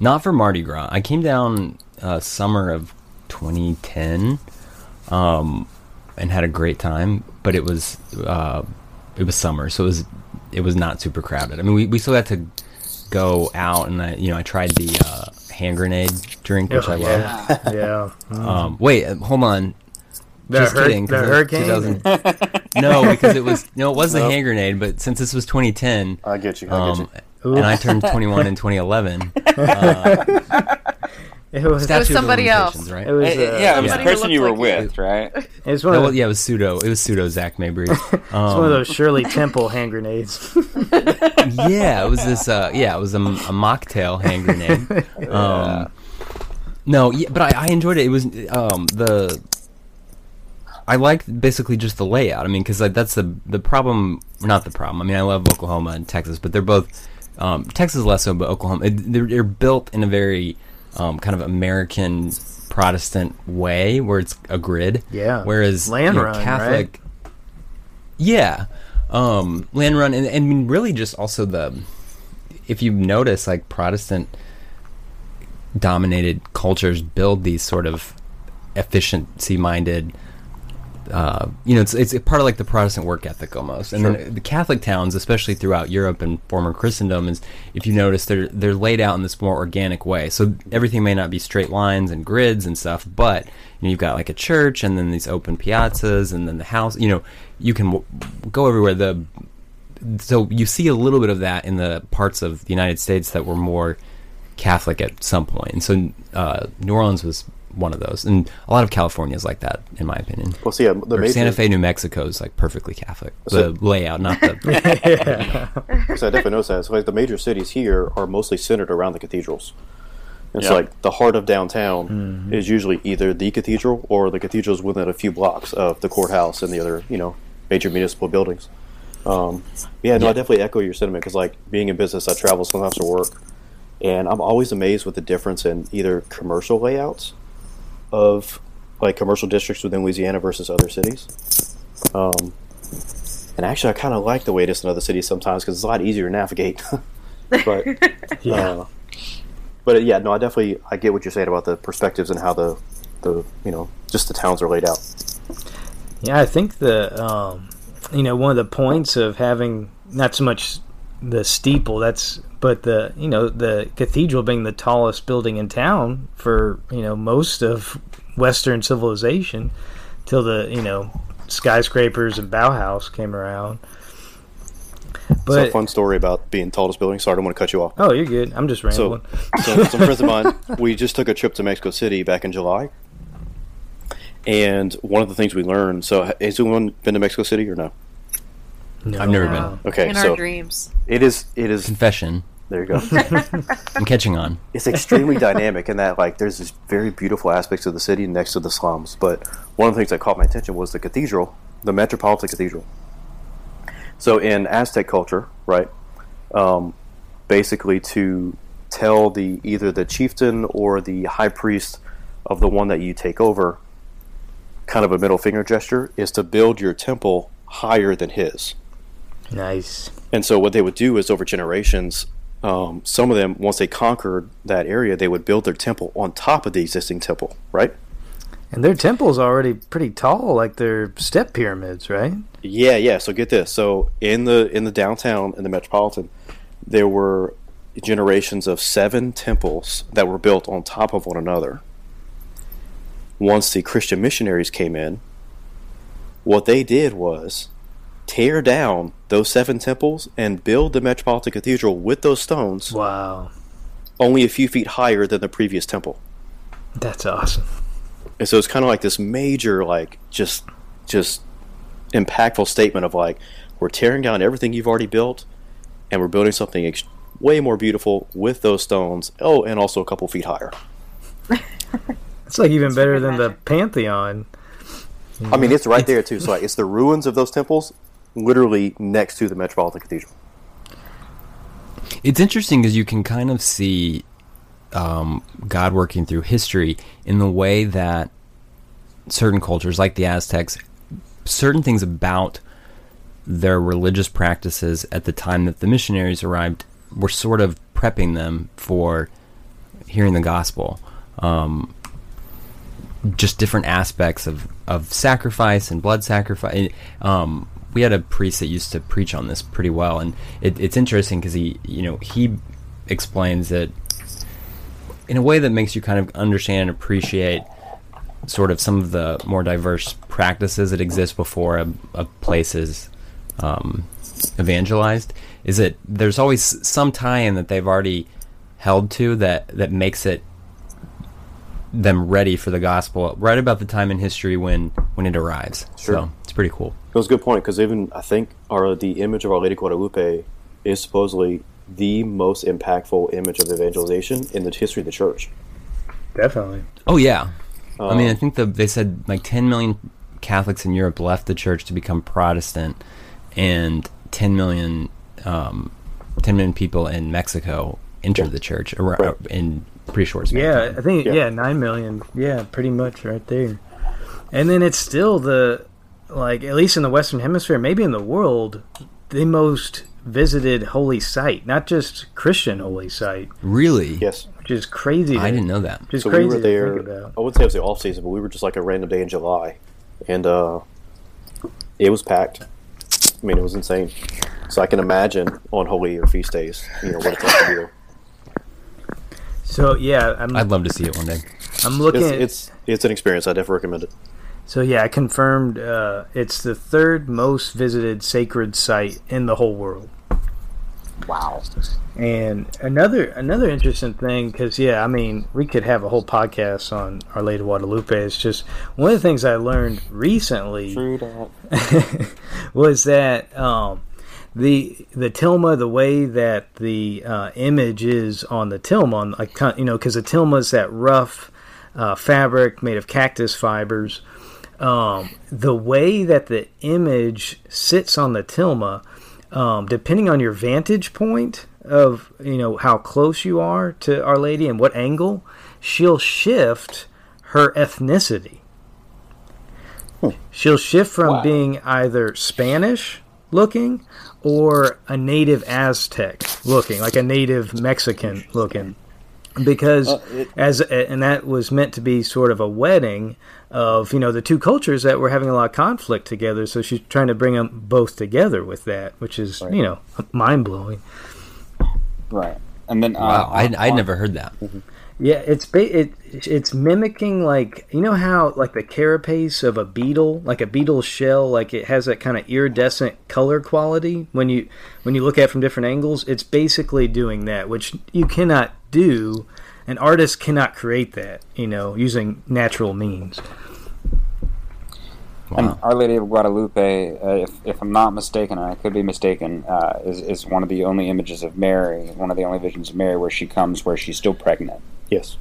S3: Not for Mardi Gras. I came down uh, summer of 2010, um, and had a great time. But it was uh, it was summer, so it was it was not super crowded. I mean, we, we still had to go out, and I you know I tried the uh, hand grenade drink, which I love.
S2: yeah. yeah. Mm.
S3: Um, wait, hold on.
S2: The,
S3: Just
S2: hur-
S3: kidding. 'cause
S2: the
S3: it-
S2: hurricane.
S3: 2000 no, because it was no, it was the
S6: Nope.
S3: hand grenade. But since this was 2010,
S6: I get you. I get
S3: um,
S6: you.
S3: and I turned 21 in 2011, uh,
S2: It was.
S3: statute of
S5: somebody else.
S3: limitations, right?
S2: It was. Uh,
S1: yeah, it was
S5: Somebody
S1: the person you were
S5: like
S1: with, right?
S2: It was one
S3: No,
S2: of,
S3: well, yeah, it was pseudo. It was pseudo Zach Mabry. Um,
S2: it's one of those Shirley Temple hand grenades.
S3: yeah, it was this. Uh, yeah, it was a, a mocktail hand grenade. Um, no, yeah, but I, I enjoyed it. It was um, the. I like basically just the layout. I mean, because like, that's the the problem. Not the problem. I mean, I love Oklahoma and Texas, but they're both. Um, Texas less so, but Oklahoma. It, they're, they're built in a very um, kind of American Protestant way, where it's a grid.
S2: Yeah.
S3: Whereas
S2: Land
S3: you know,
S2: run, right?
S3: Catholic. Yeah, um, land run, and, and really, just also the if you notice, like Protestant dominated cultures build these sort of efficiency minded. Uh, you know, it's it's a part of like the Protestant work ethic almost, and then the Catholic towns, especially throughout Europe and former Christendom, is if you notice they're they're laid out in this more organic way. So everything may not be straight lines and grids and stuff, but you know, you've got like a church and then these open piazzas and then the house. You know, you can w- go everywhere. The so you see a little bit of that in the parts of the United States that were more Catholic at some point, and so uh, New Orleans was one of those, and a lot of California is like that, in my opinion.
S6: Well, see, yeah, the major,
S3: Santa Fe, New Mexico is like perfectly Catholic.
S6: So-
S3: The layout, not the
S6: So I definitely noticed that. So like the major cities here are mostly centered around the cathedrals. It's
S1: Yeah.
S6: like the heart of downtown is usually either the cathedral or the cathedrals within a few blocks of the courthouse and the other, you know, major municipal buildings. Um, yeah, no, I definitely echo your sentiment because, like, being in business, I travel sometimes for work, and I'm always amazed with the difference in either commercial layouts of like commercial districts within Louisiana versus other cities. Um, and actually, I kind of like the way it is in other cities sometimes because it's a lot easier to navigate. but
S2: Yeah.
S6: uh, but uh, yeah, no, I definitely I get what you're saying about the perspectives and how the the you know just the towns are laid out.
S2: Yeah, I think the um, you know one of the points of having not so much the steeple that's but the you know the cathedral being the tallest building in town for you know most of Western civilization till the you know skyscrapers and Bauhaus came around.
S6: so a fun story about being tallest building. Sorry, I don't want to cut you off.
S2: oh, you're good. I'm just rambling.
S6: So, so some friends of mine, we just took a trip to Mexico City back in July, and one of the things we learned. So, has anyone been to Mexico City or no?
S2: No.
S3: I've never been.
S6: Okay,
S5: in
S6: so
S5: our dreams.
S6: it is. It is.
S3: confession.
S6: There you go.
S3: I'm catching on.
S6: it's extremely dynamic in that like there's this very beautiful aspects of the city next to the slums. But one of the things that caught my attention was the cathedral, the Metropolitan Cathedral. So in Aztec culture, right, um, basically to tell the either the chieftain or the high priest of the one that you take over, kind of a middle finger gesture, is to build your temple higher than his.
S2: Nice.
S6: And so what they would do is over generations, um, some of them once they conquered that area, they would build their temple on top of the existing temple, right?
S2: And their temple's already pretty tall, like their step pyramids, right?
S6: Yeah, yeah. So get this. So in the in the downtown in the metropolitan, there were generations of seven temples that were built on top of one another. Once the Christian missionaries came in, what they did was tear down those seven temples and build the metropolitan cathedral with those stones
S2: Wow,
S6: only a few feet higher than the previous temple.
S2: that's awesome.
S6: And so it's kind of like this major, like just, just impactful statement of like, we're tearing down everything you've already built, and we're building something ex- way more beautiful with those stones. Oh, and also a couple feet higher.
S2: It's like even better
S5: freaking
S2: than the. Pantheon.
S6: I mean, it's right there too. So like, it's the ruins of those temples, literally next to the Metropolitan Cathedral.
S3: It's interesting because you can kind of see um, God working through history in the way that certain cultures, like the Aztecs, certain things about their religious practices at the time that the missionaries arrived were sort of prepping them for hearing the gospel. Um, just different aspects of, of sacrifice and blood sacrifice. Um, we had a priest that used to preach on this pretty well, and it, it's interesting because he, you know, he explains that in a way that makes you kind of understand and appreciate sort of some of the more diverse practices that exist before a, a place is um, evangelized. Is that there's always some tie-in that they've already held to that that makes it them ready for the gospel right about the time in history when when it arrives.
S6: Sure.
S3: So pretty cool.
S6: It was a good point because even I think our the image of Our Lady Guadalupe is supposedly the most impactful image of evangelization in the history of the church.
S2: Definitely.
S3: Oh yeah. I mean, I
S6: Um,
S3: think the they said like 10 million Catholics in Europe left the church to become Protestant, and 10 million um, 10 million people in Mexico entered
S6: Yeah.
S3: the church ar-
S6: Right.
S3: in pretty short span.
S2: Yeah,
S3: time.
S2: I think
S6: Yeah.
S2: yeah. nine million. Yeah, pretty much right there. And then it's still the like at least in the Western Hemisphere, maybe in the world, the most visited holy site, not just Christian holy site,
S3: really.
S6: Yes.
S2: which is crazy.
S3: I didn't know that.
S2: Which is
S6: So
S2: crazy
S6: we were there.
S2: to think about.
S6: I wouldn't say it was the off season, but we were just like a random day in July, and uh, it was packed. I mean, it was insane. So I can imagine on holy or feast days, you know, what it's like to be there.
S2: So yeah, I'm
S3: I'd love to see it one day.
S2: I'm looking.
S6: It's,
S2: at,
S6: it's it's an experience. I definitely recommend it.
S2: So yeah, I confirmed. Uh, it's the third most visited sacred site in the whole world.
S1: Wow.
S2: And another another interesting thing, because yeah, I mean, we could have a whole podcast on Our Lady of Guadalupe. It's just one of the things I learned recently
S1: True that.
S2: was that um, the the tilma, the way that the uh, image is on the tilma, on like you know, because the tilma is that rough uh, fabric made of cactus fibers. Um, the way that the image sits on the tilma, um, depending on your vantage point of you know how close you are to Our Lady and what angle, she'll shift her ethnicity. She'll shift from
S1: Wow.
S2: being either Spanish looking or a native Aztec looking, like a native Mexican looking. Because
S1: Uh, it-
S2: as and that was meant to be sort of a wedding of you know the two cultures that were having a lot of conflict together. So she's trying to bring them both together with that, which is
S1: Right.
S2: you know mind blowing.
S1: Right. And then uh,
S3: Wow, I I'd never heard that.
S2: Yeah, it's ba- it it's mimicking like you know how like the carapace of a beetle, like a beetle shell, like it has that kind of iridescent color quality when you when you look at it from different angles. It's basically doing that, which you cannot do. An artist cannot create that, you know, using natural means.
S3: Wow.
S1: And Our Lady of Guadalupe, uh, if, if I'm not mistaken, and I could be mistaken, uh, is, is one of the only images of Mary, one of the only visions of Mary where she comes where she's still pregnant,
S6: Yes.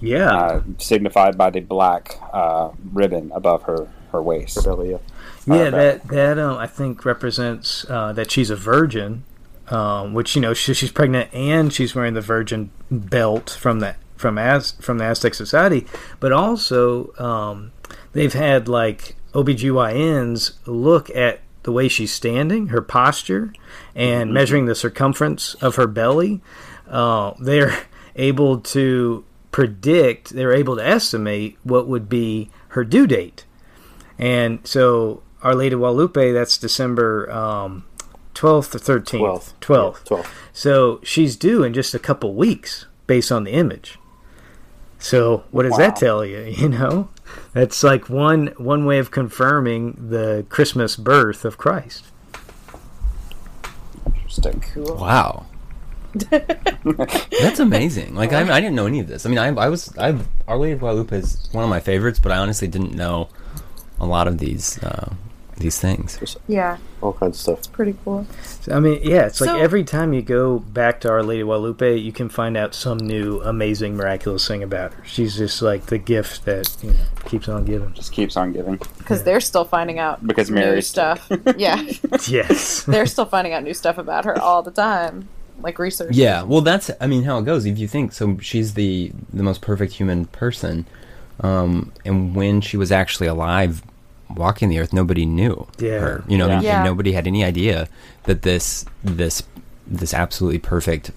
S2: Yeah,
S1: uh, signified by the black uh, ribbon above her, her waist.
S6: Belly, yeah.
S2: yeah,
S1: uh,
S2: that that um, I think represents uh, that she's a virgin, um, which you know she, she's pregnant and she's wearing the virgin belt from the from Az from the Aztec society, but also um, they've had like OBGYNs look at the way she's standing, her posture, and measuring the circumference of her belly. Uh, they're able to predict, they're able to estimate what would be her due date. And so Our Lady Guadalupe, that's December um, 12th or 13th.
S6: 12th.
S2: 12th.
S6: Yeah, 12th.
S2: So she's due in just a couple weeks based on the image. So what does
S1: Wow.
S2: that tell you? You know, that's like one one way of confirming the Christmas birth of Christ.
S1: Interesting.
S3: Wow. That's amazing. Like I, I didn't know any of this. I mean, I, I was I Our Lady of Guadalupe is one of my favorites, but I honestly didn't know a lot of these uh, these things.
S5: Yeah,
S6: All kinds of stuff.
S5: pretty cool.
S2: So, I mean, yeah, it's like every time you go back to Our Lady of Guadalupe, you can find out some new amazing, miraculous thing about her. She's just like the gift that you know keeps on giving.
S1: Just keeps on giving.
S5: Because they're still finding out
S1: Because
S5: new
S1: Mary's
S5: stuff. yeah,
S2: Yes.
S5: they're still finding out new stuff about her all the time, like research.
S3: Yeah, well, that's I mean how it goes. If you think so, she's the the most perfect human person, um, and when she was actually alive, walking the earth, nobody knew
S2: Yeah.
S3: her. You know,
S1: Yeah.
S3: and
S5: Yeah.
S3: nobody had any idea that this this this absolutely perfect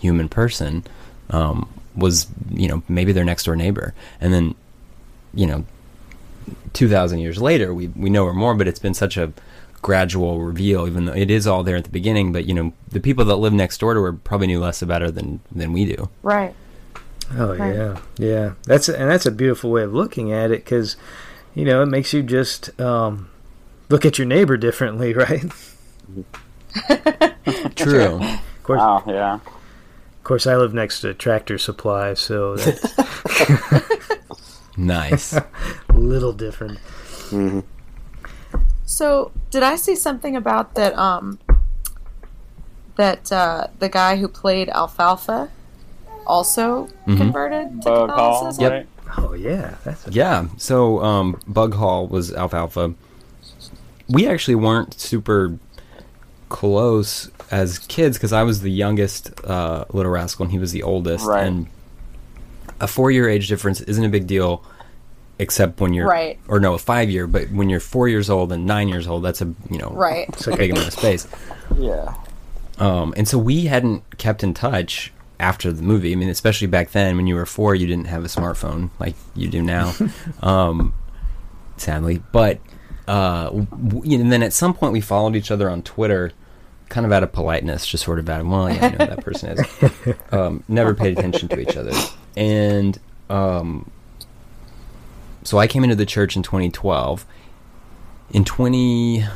S3: human person um, was you know maybe their next door neighbor, and then you know, two thousand years later, we we know her more, but it's been such a gradual reveal, even though it is all there at the beginning. But you know, the people that live next door to her probably knew less about her than than we do.
S5: Right.
S2: Oh
S5: Right.
S2: yeah, yeah. That's and that's a beautiful way of looking at it because, you know, it makes you just um, look at your neighbor differently, right?
S3: True.
S2: Of course,
S1: Wow, yeah.
S2: of course, I live next to Tractor Supply, so that's
S3: nice.
S2: a little different.
S5: So, did I see something about that? Um, that uh, the guy who played Alfalfa also
S3: Mhm.
S5: converted to
S1: Bug Hall,
S5: Catholicism.
S3: Yep.
S1: Right?
S2: Oh yeah, that's a,
S3: Yeah. So um, Bug Hall was alfalfa. We actually weren't super close as kids because I was the youngest uh, little rascal and he was the oldest.
S1: Right.
S3: And a four-year age difference isn't a big deal, except when you're
S5: Right.
S3: or no, a five-year. But when you're four years old and nine years old, that's a you know
S5: Right.
S2: it's like
S3: big amount of space.
S1: Yeah.
S3: Um, and so we hadn't kept in touch after the movie. I mean, especially back then when you were four, you didn't have a smartphone like you do now, um, sadly. But uh, w- and then at some point we followed each other on Twitter, kind of out of politeness, just sort of out of well, yeah, I know who that person is. Um, never paid attention to each other, and um, so I came into the church in 2012. In 20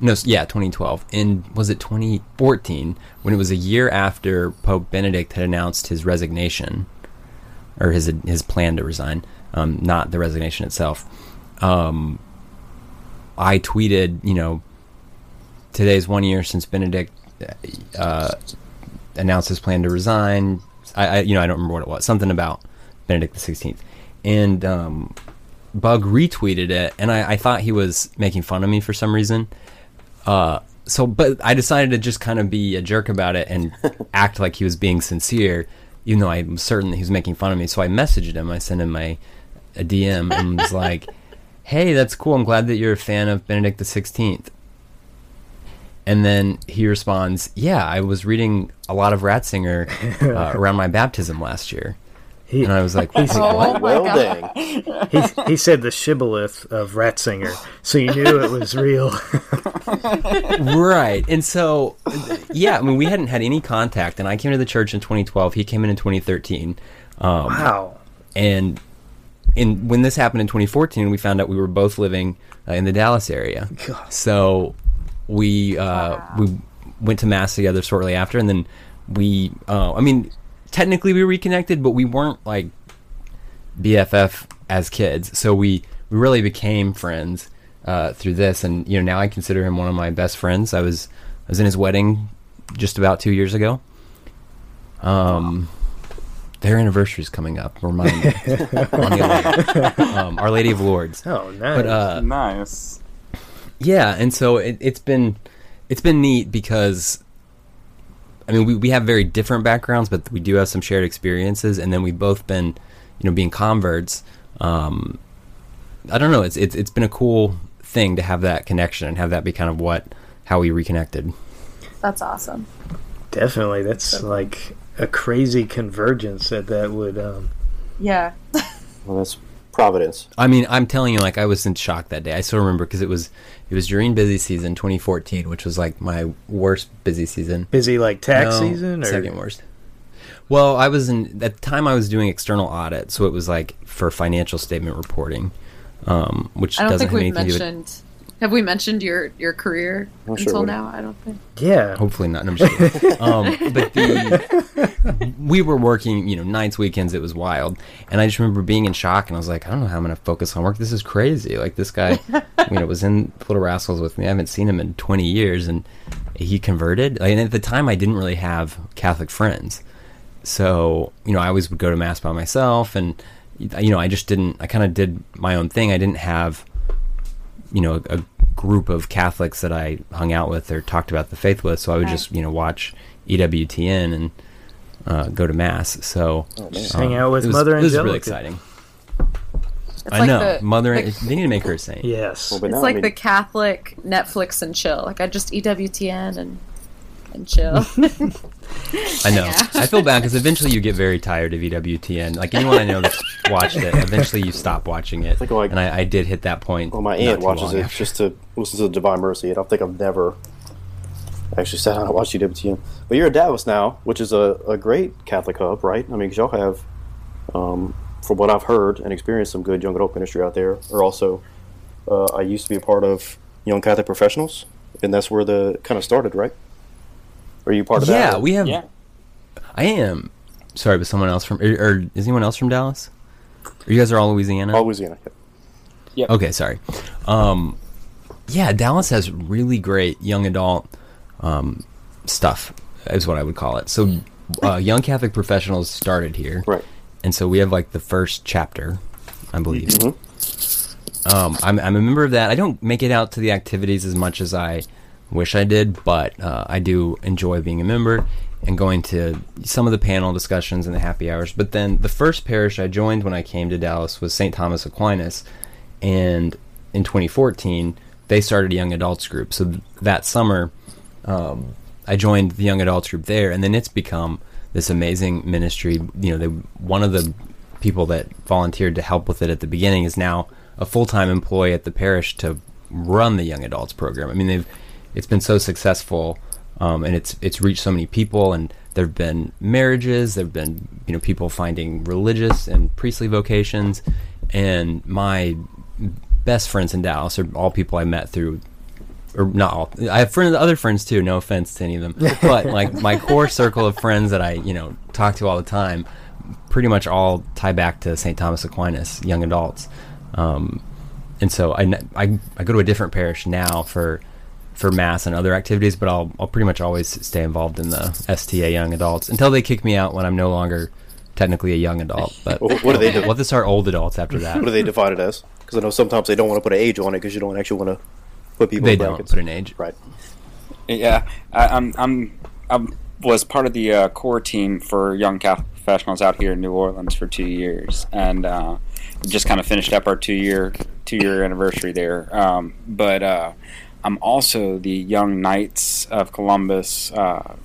S3: no, yeah, 2012. And was it 2014 when it was a year after Pope Benedict had announced his resignation or his his plan to resign, um, not the resignation itself. Um, I tweeted, you know, today's one year since Benedict uh, announced his plan to resign. I, I, you know, I don't remember what it was. Something about Benedict the Sixteenth, and um, Bug retweeted it, and I, I thought he was making fun of me for some reason. Uh, so, but I decided to just kind of be a jerk about it and act like he was being sincere, even though I'm certain that he was making fun of me. So I messaged him. I sent him my a DM and was like, "Hey, that's cool. I'm glad that you're a fan of Benedict the Sixteenth." And then he responds, "Yeah, I was reading a lot of Ratzinger uh, around my baptism last year."
S2: He,
S3: And I was like, "Wait,
S5: Oh
S3: what?"
S5: my
S6: well,
S5: God.
S6: dang.
S2: he he said the shibboleth of Ratzinger, so you knew it was real.
S3: right and so yeah i mean we hadn't had any contact and i came to the church in 2012 he came in in 2013 um,
S2: wow.
S3: and in when this happened in 2014 we found out we were both living uh, in the dallas area
S2: God.
S3: so we uh, we went to mass together shortly after and then we uh, i mean technically we reconnected but we weren't like bff as kids. So we we really became friends uh, through this. And you know now i consider him one of my best friends. I was i was in his wedding just about two years ago. Um their anniversary is coming up. Remind me on the 11th. um, our lady of Lourdes.
S2: Oh, nice.
S3: but uh
S1: nice.
S3: yeah, and so it, it's been it's been neat because I mean we, we have very different backgrounds, but we do have some shared experiences, and then we've both been you know being converts. Um, I don't know. It's it's it's been a cool thing to have that connection and have that be kind of what how we reconnected.
S5: That's awesome.
S2: Definitely, that's like a crazy convergence that that would. Um,
S5: Yeah.
S6: Well, that's Providence.
S3: I mean, I'm telling you, like I was in shock that day. I still remember because it was it was during busy season 2014, which was like my worst busy season.
S2: busy like tax
S3: No,
S2: season, or
S3: second worst. Well, I was in at the time I was doing external audit, so it was like for financial statement reporting, um, which
S5: I don't
S3: doesn't
S5: think
S3: have
S5: we've
S3: anything to do
S5: mentioned. Have we mentioned your your career
S6: I'm sure
S5: until
S6: we-
S5: now? I don't think.
S2: yeah.
S3: Hopefully not. No, I'm just um, but the we were working, you know, nights, weekends. It was wild, and I just remember being in shock, and I was like, I don't know how I'm going to focus on work. This is crazy. Like this guy, you know, was in Little Rascals with me. I haven't seen him in 20 years, and he converted. And at the time, I didn't really have Catholic friends. so you know i always would go to mass by myself and you know i just didn't i kind of did my own thing i didn't have you know a, a group of catholics that i hung out with or talked about the faith with so i would
S5: Right.
S3: just you know watch E ewtn and uh, go to mass so
S2: Just
S3: um,
S2: hang out with
S3: it was,
S2: Mother
S3: it was
S2: Angelica.
S3: really exciting
S5: It's
S3: i
S5: like
S3: know
S5: the,
S3: mother
S5: the-
S3: they need to make her a saint
S2: yes,
S6: Well,
S5: It's
S6: now,
S5: like
S6: I mean,
S5: the Catholic Netflix and chill. Like I just EWTN and and chill.
S3: I know.
S5: Yeah.
S3: I feel bad because eventually you get very tired of EWTN. Like anyone I know that's watched it, eventually you stop watching it.
S6: Like, like-
S3: and I, I did hit that point.
S6: well, my aunt watches it
S3: after.
S6: just to listen to the Divine Mercy. I don't think I've never actually sat down and watched EWTN. But you're at Dallas now, which is a, a great Catholic hub, right? I mean, 'cause y'all have um, from what I've heard and experienced, some good young adult ministry out there. Or also, uh, I used to be a part of Young Catholic Professionals, and that's where the kind of started, right? Are you part of that?
S3: Yeah, we have.
S1: Yeah.
S3: I am. Sorry, but someone else from or, or is anyone else from Dallas? Or you guys are all Louisiana.
S6: All Louisiana. Yeah.
S3: Okay, sorry. Um, yeah, Dallas has really great young adult um, stuff, is what I would call it. So, uh, Young Catholic Professionals started here,
S6: Right.
S3: and so we have like the first chapter, I believe.
S6: Mhm.
S3: Um, I'm, I'm a member of that. I don't make it out to the activities as much as I wish I did, but uh, I do enjoy being a member and going to some of the panel discussions and the happy hours. But then the first parish I joined when I came to Dallas was St. Thomas Aquinas, and in 2014 they started a young adults group. So th- that summer, um, I joined the young adults group there, and then it's become this amazing ministry. You know, they, one of the people that volunteered to help with it at the beginning is now a full time employee at the parish to run the young adults program. I mean, they've it's been so successful, um, and it's it's reached so many people, and there've been marriages, there've been you know people finding religious and priestly vocations, and my best friends in Dallas are all people I met through or not all. I have friends, other friends too. No offense to any of them, but like my core circle of friends that I you know talk to all the time, pretty much all tie back to St. Thomas Aquinas, young adults, um, and so I, I I go to a different parish now for for mass and other activities, but I'll I'll pretty much always stay involved in the STA young adults until they kick me out when I'm no longer technically a young adult. But
S6: What what do they do?
S3: We'll have old adults after that.
S6: What do they define it as? Because I know sometimes they don't want to put an age on it because you don't actually want to put people
S3: They
S6: in
S3: don't
S6: brackets.
S3: put an age.
S6: Right.
S1: Yeah, I, I'm I'm I was part of the uh, core team for young Catholic professionals out here in New Orleans for two years, and uh, just kind of finished up our two year two year anniversary there. Um, but uh, I'm also the Young Knights of Columbus uh,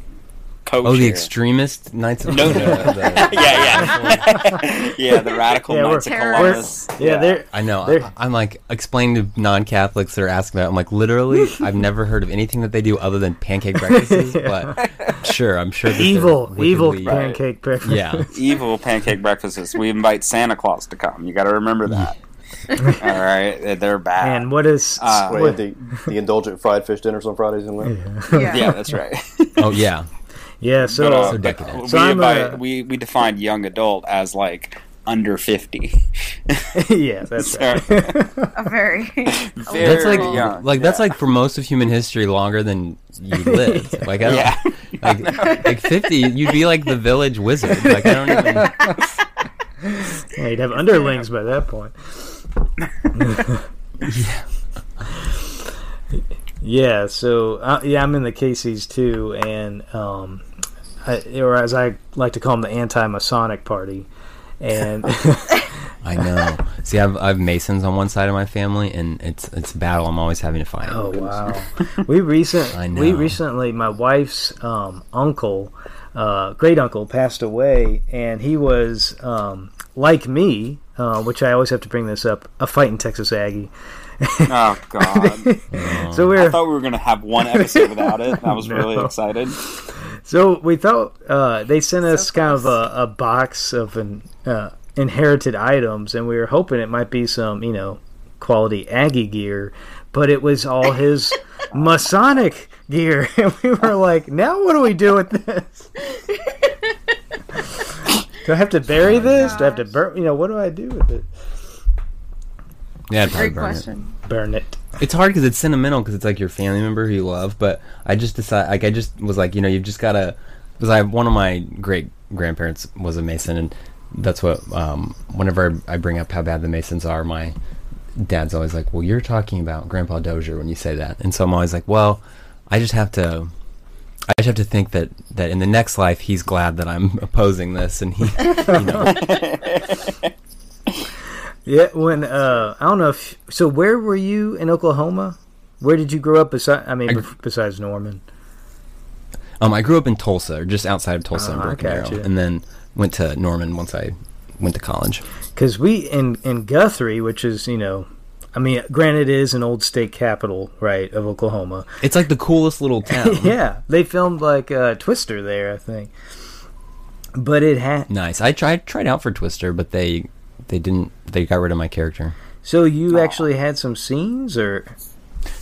S1: coach.
S3: Oh, the
S1: here.
S3: extremist Knights of
S1: No, no,
S3: the- the-
S1: yeah, yeah, yeah. The radical
S2: Yeah,
S1: Knights of
S5: we're-
S1: Columbus.
S2: Yeah, they're
S3: I know.
S2: They're-
S3: I, I'm like explaining to non-Catholics that are asking about. it, I'm like, literally, I've never heard of anything that they do other than pancake breakfasts. But sure, I'm sure.
S2: Evil, evil
S3: wickedly-
S2: pancake breakfast.
S3: Yeah,
S1: evil pancake breakfasts. We invite Santa Claus to come. You got to remember that. All right, they're bad.
S2: And what is
S1: Uh,
S6: Wait,
S2: what-
S6: the, the indulgent fried fish dinners on Fridays and Lent.
S5: Yeah.
S1: yeah, that's right.
S3: Oh yeah.
S2: yeah? So,
S1: But, uh,
S3: So decadent.
S2: So
S1: we,
S2: I'm,
S1: invite-
S2: uh,
S1: we we defined young adult as like under fifty.
S2: yeah, that's right.
S5: A very.
S1: Very
S3: That's like
S1: young.
S3: like that's like for most of human history longer than you lived. Like I don't
S1: yeah.
S3: like like 50. You'd be like the village wizard. Like I don't even.
S2: Yeah, you'd have underlings by that point. Yeah. Yeah. So uh, yeah, I'm in the KCs too, and um, I, or as I like to call them, the anti-Masonic party. And
S3: I know. See, I've I've Masons on one side of my family, and it's it's a battle. I'm always having to fight.
S2: oh wow, we recent
S3: I know.
S2: we recently my wife's um, uncle, uh, great uncle, passed away, and he was um, like me, uh, which I always have to bring this up, a fight in Texas Aggie.
S1: Oh God!
S2: So we're
S1: thought we were gonna have one episode without it. I was really
S2: No.
S1: excited.
S2: So we thought uh, they sent us
S5: So
S2: kind of a, a box of an, uh, inherited items, and we were hoping it might be some, you know, quality Aggie gear, but it was all his Masonic gear, and we were like, now what do we do with this? Do I have to bury this? Do I have to burn? You know, what do I do with it?
S3: Yeah, I'd probably
S5: Great
S3: burn it.
S5: question.
S2: Burn it.
S3: It's hard because it's sentimental because it's like your family member who you love. But I just decided, like, I just was like, you know, you've just gotta. Because I have one of my great grandparents was a Mason, and that's what. Um, whenever I bring up how bad the Masons are, my dad's always like, "Well, you're talking about Grandpa Dozier when you say that," and so I'm always like, "Well, I just have to." I just have to think that, that in the next life he's glad that I'm opposing this, and he, you know,
S2: Yeah, when uh, I don't know if so. Where were you in Oklahoma? Where did you grow up? Besides, I mean,
S3: I-
S2: besides Norman.
S3: Um, I grew up in Tulsa, or just outside of Tulsa,
S2: Oh,
S3: in Broken Arrow, and then went to Norman once I went to college.
S2: because we in in Guthrie, which is you know, I mean, granted, it is an old state capital, right, of Oklahoma.
S3: It's like the coolest little town.
S2: yeah, they filmed like uh, Twister there, I think. but it had.
S3: Nice. I tried tried out for Twister, but they they didn't. They got rid of my character.
S2: So you actually had some scenes, or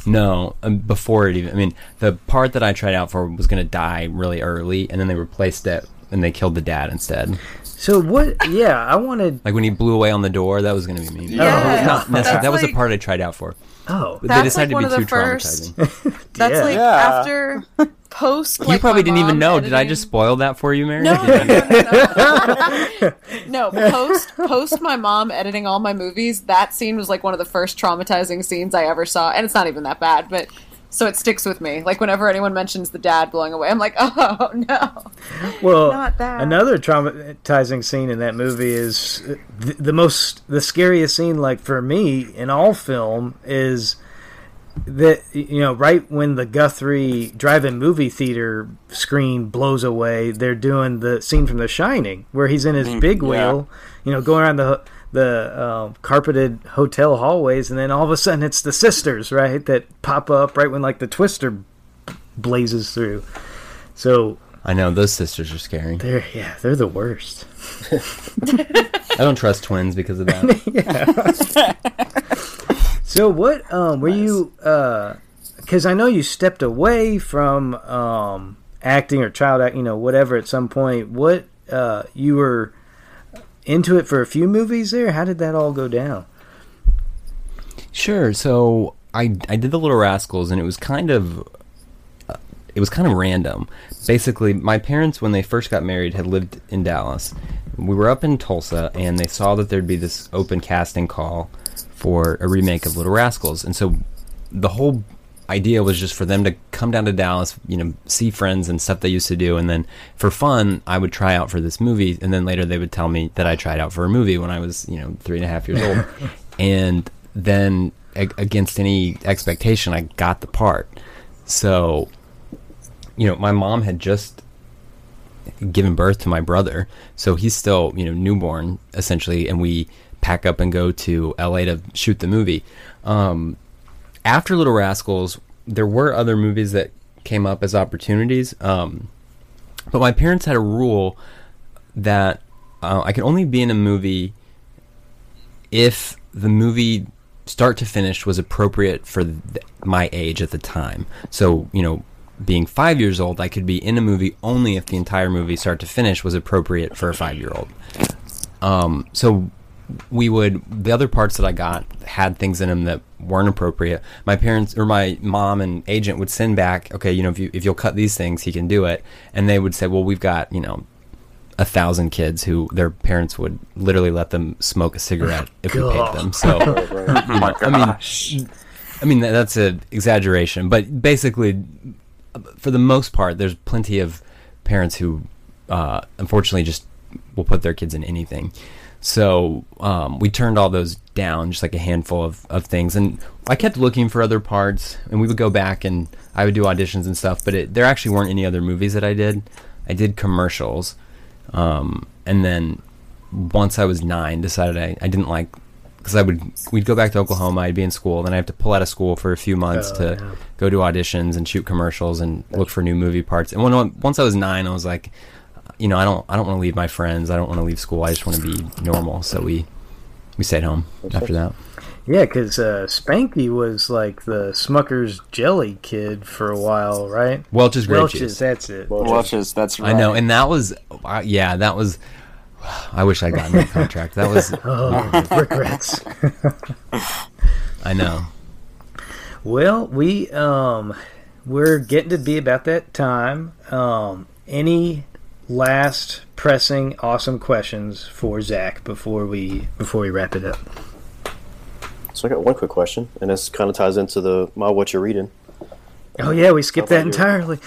S3: No, um, before it even. I mean, the part that I tried out for was going to die really early, and then they replaced it, and they killed the dad instead.
S2: So what? Yeah, I wanted.
S3: Like when he blew away on the door, that was going to be me.
S5: Yeah.
S3: Not necessarily- that was
S5: like-
S3: the part I tried out for.
S2: Oh,
S3: But
S5: That's
S3: they decided
S5: like
S3: to be
S5: of
S3: too
S5: first-
S3: traumatizing.
S5: That's
S2: Yeah.
S5: like
S1: Yeah.
S5: after post.
S3: you probably didn't even
S5: mom
S3: know. Did I just spoil that for you, Mary?
S5: No, no, no, no, no. no, post post my mom editing all my movies. That scene was like one of the first traumatizing scenes I ever saw, and it's not even that bad, but so it sticks with me. Like whenever anyone mentions the dad blowing away, I'm like, oh no.
S2: well,
S5: Not that.
S2: another traumatizing scene in that movie is uh, the, the most the scariest scene. Like for me in all film is that you know right when the Guthrie drive-in movie theater screen blows away, they're doing the scene from The Shining where he's in his mm, big wheel, you know, going around the the uh, carpeted hotel hallways, and then all of a sudden it's the sisters, right, that pop up right when like the twister blazes through. So
S3: I know those sisters are scary.
S2: they're yeah, they're the worst.
S3: I don't trust twins because of that.
S2: So what um were you uh cuz I know you stepped away from um acting or child act, you know, whatever at some point. What uh you were into it for a few movies there? How did that all go down?
S3: Sure. So I I did the Little Rascals, and it was kind of uh, it was kind of random. Basically, my parents when they first got married had lived in Dallas. We were up in Tulsa, and they saw that there'd be this open casting call for a remake of Little Rascals, and so the whole idea was just for them to come down to Dallas, you know, see friends and stuff they used to do, and then for fun, I would try out for this movie, and then later they would tell me that I tried out for a movie when I was, you know, three and a half years old, and then a- against any expectation, I got the part. So, you know, my mom had just given birth to my brother, so he's still, you know, newborn essentially, and we pack up and go to LA to shoot the movie. Um, after Little Rascals, there were other movies that came up as opportunities, um, but my parents had a rule that uh, I could only be in a movie if the movie start to finish was appropriate for th- my age at the time. So, you know, being five years old, I could be in a movie only if the entire movie, start to finish, was appropriate for a five year old. Um, so we would the other parts that I got had things in them that weren't appropriate. My parents or my mom and agent would send back, okay, you know, if you if you'll cut these things, he can do it, and they would say, well, we've got you know a thousand kids who their parents would literally let them smoke a cigarette if we paid them. So.
S1: Oh
S3: I mean. I mean, that's an exaggeration, but basically, for the most part, there's plenty of parents who, uh, unfortunately, just will put their kids in anything. So um, we turned all those down, just like a handful of, of things. And I kept looking for other parts, and we would go back and I would do auditions and stuff. But it, there actually weren't any other movies that I did. I did commercials, um, and then once I was nine, decided I, I didn't like because I would we'd go back to Oklahoma. I'd be in school, then I have to pull out of school for a few months
S2: Oh,
S3: to
S2: yeah.
S3: go do auditions and shoot commercials and look for new movie parts. And when once I was nine, I was like, you know, I don't I don't want to leave my friends. I don't want to leave school. I just want to be normal. So we we stayed home after that.
S2: Yeah, because uh, Spanky was like the Smucker's jelly kid for a while, right?
S3: Welch's grape
S2: Welch's,
S3: juice.
S2: that's it.
S1: Welch's, That's right.
S3: I know, and that was uh, yeah, that was. I wish I got that contract. That was
S2: Oh, regrets.
S3: I know.
S2: Well, we um we're getting to be about that time. Um any last pressing awesome questions for Zach before we before we wrap it up?
S6: So I got one quick question, and this kind of ties into the my what you're reading.
S2: Oh yeah, we skipped that
S6: about
S2: entirely.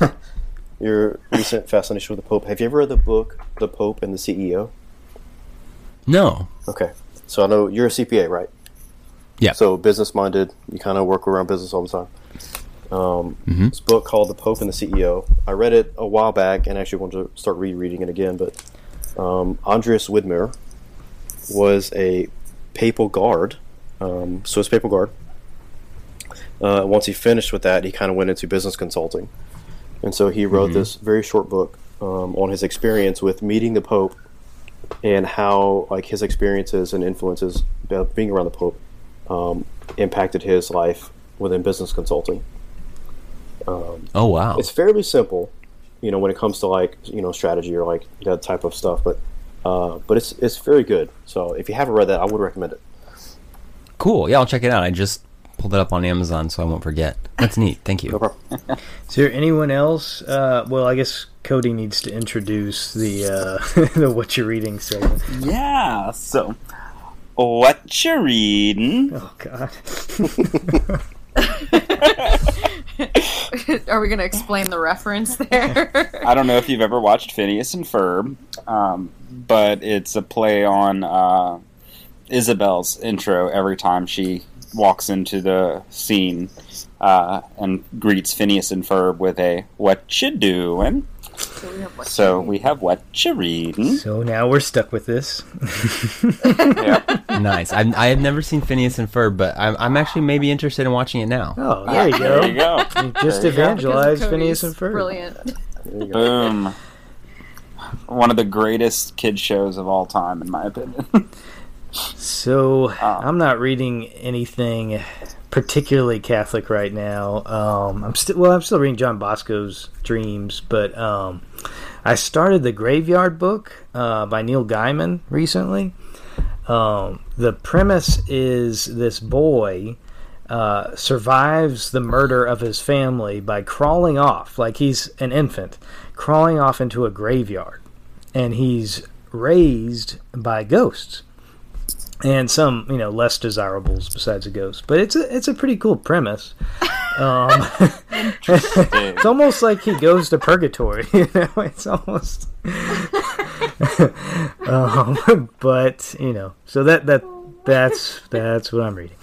S6: Your recent fascination with the Pope. Have you ever read the book The Pope and the CEO?
S3: No.
S6: Okay, so I know you're a CPA, right?
S3: Yeah.
S6: So business minded, you kind of work around business all the time. Um, This book called The Pope and the CEO. I read it a while back and actually want to start rereading it again. But um, Andreas Widmer was a papal guard, um, Swiss papal guard. Uh, once he finished with that, he kind of went into business consulting, and so he wrote this very short book um, on his experience with meeting the Pope and how like his experiences and influences about being around the Pope um, impacted his life within business consulting.
S3: Oh wow.
S6: It's fairly simple, you know, when it comes to like you know strategy or like that type of stuff, but uh, but it's it's very good. So if you haven't read that, I would recommend it.
S3: Cool. Yeah, I'll check it out. I just pulled it up on Amazon, so I won't forget. That's neat. Thank you.
S6: No problem.
S2: Is there anyone else? Uh, well, I guess Cody needs to introduce the uh, the what you're reading segment.
S1: Yeah. So, what you're reading?
S2: Oh God.
S5: Are we going to explain the reference there?
S1: I don't know if you've ever watched Phineas and Ferb, um, but it's a play on uh, Isabel's intro every time she walks into the scene uh, and greets Phineas and Ferb with a "What you doing?" So we have "What you reading?"
S2: So now we're stuck with this.
S1: yeah.
S3: nice. I, I have never seen Phineas and Ferb, but I'm, I'm actually maybe interested in watching it now.
S2: Oh, there you ah, go.
S1: There you go.
S2: You just
S1: There you
S2: evangelize Phineas and Ferb.
S5: Brilliant.
S6: There you go.
S1: Boom. One of the greatest kid shows of all time, in my opinion.
S2: So
S1: Oh.
S2: I'm not reading anything particularly Catholic right now. Um, I'm still well. I'm still reading John Bosco's Dreams, but um, I started the Graveyard Book uh, by Neil Gaiman recently. Um, the premise is this boy uh, survives the murder of his family by crawling off, like he's an infant, crawling off into a graveyard, and he's raised by ghosts and some you know less desirables besides a ghost. But it's a it's a pretty cool premise. Um, it's almost like he goes to purgatory. You know, it's almost. um, but you know, so that that that's that's what I'm reading.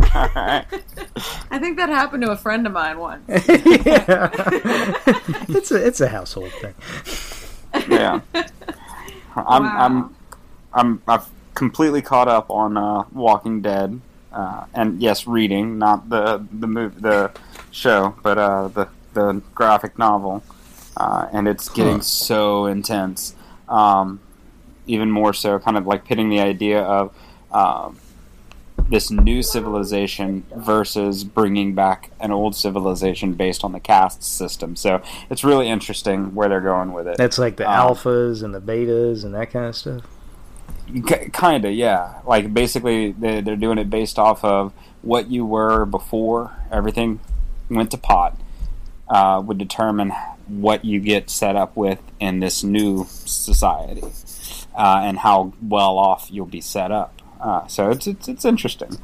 S5: I think that happened to a friend of mine once.
S2: yeah. it's a it's a household thing.
S1: yeah. I'm
S5: Wow.
S1: I'm I'm I've completely caught up on uh, Walking Dead, uh, and yes, reading, not the the move the show, but uh, the the graphic novel, uh, and it's getting so intense. Um, even more so, kind of like pitting the idea of. Um, this new civilization versus bringing back an old civilization based on the caste system. So it's really interesting where they're going with it.
S2: That's like the
S1: Um,
S2: alphas and the betas and that kind of stuff.
S1: K- kind of, yeah. Like basically, they, they're doing it based off of what you were before everything went to pot. Uh, would determine what you get set up with in this new society, uh, and how well off you'll be set up. Uh, so it's it's, it's interesting.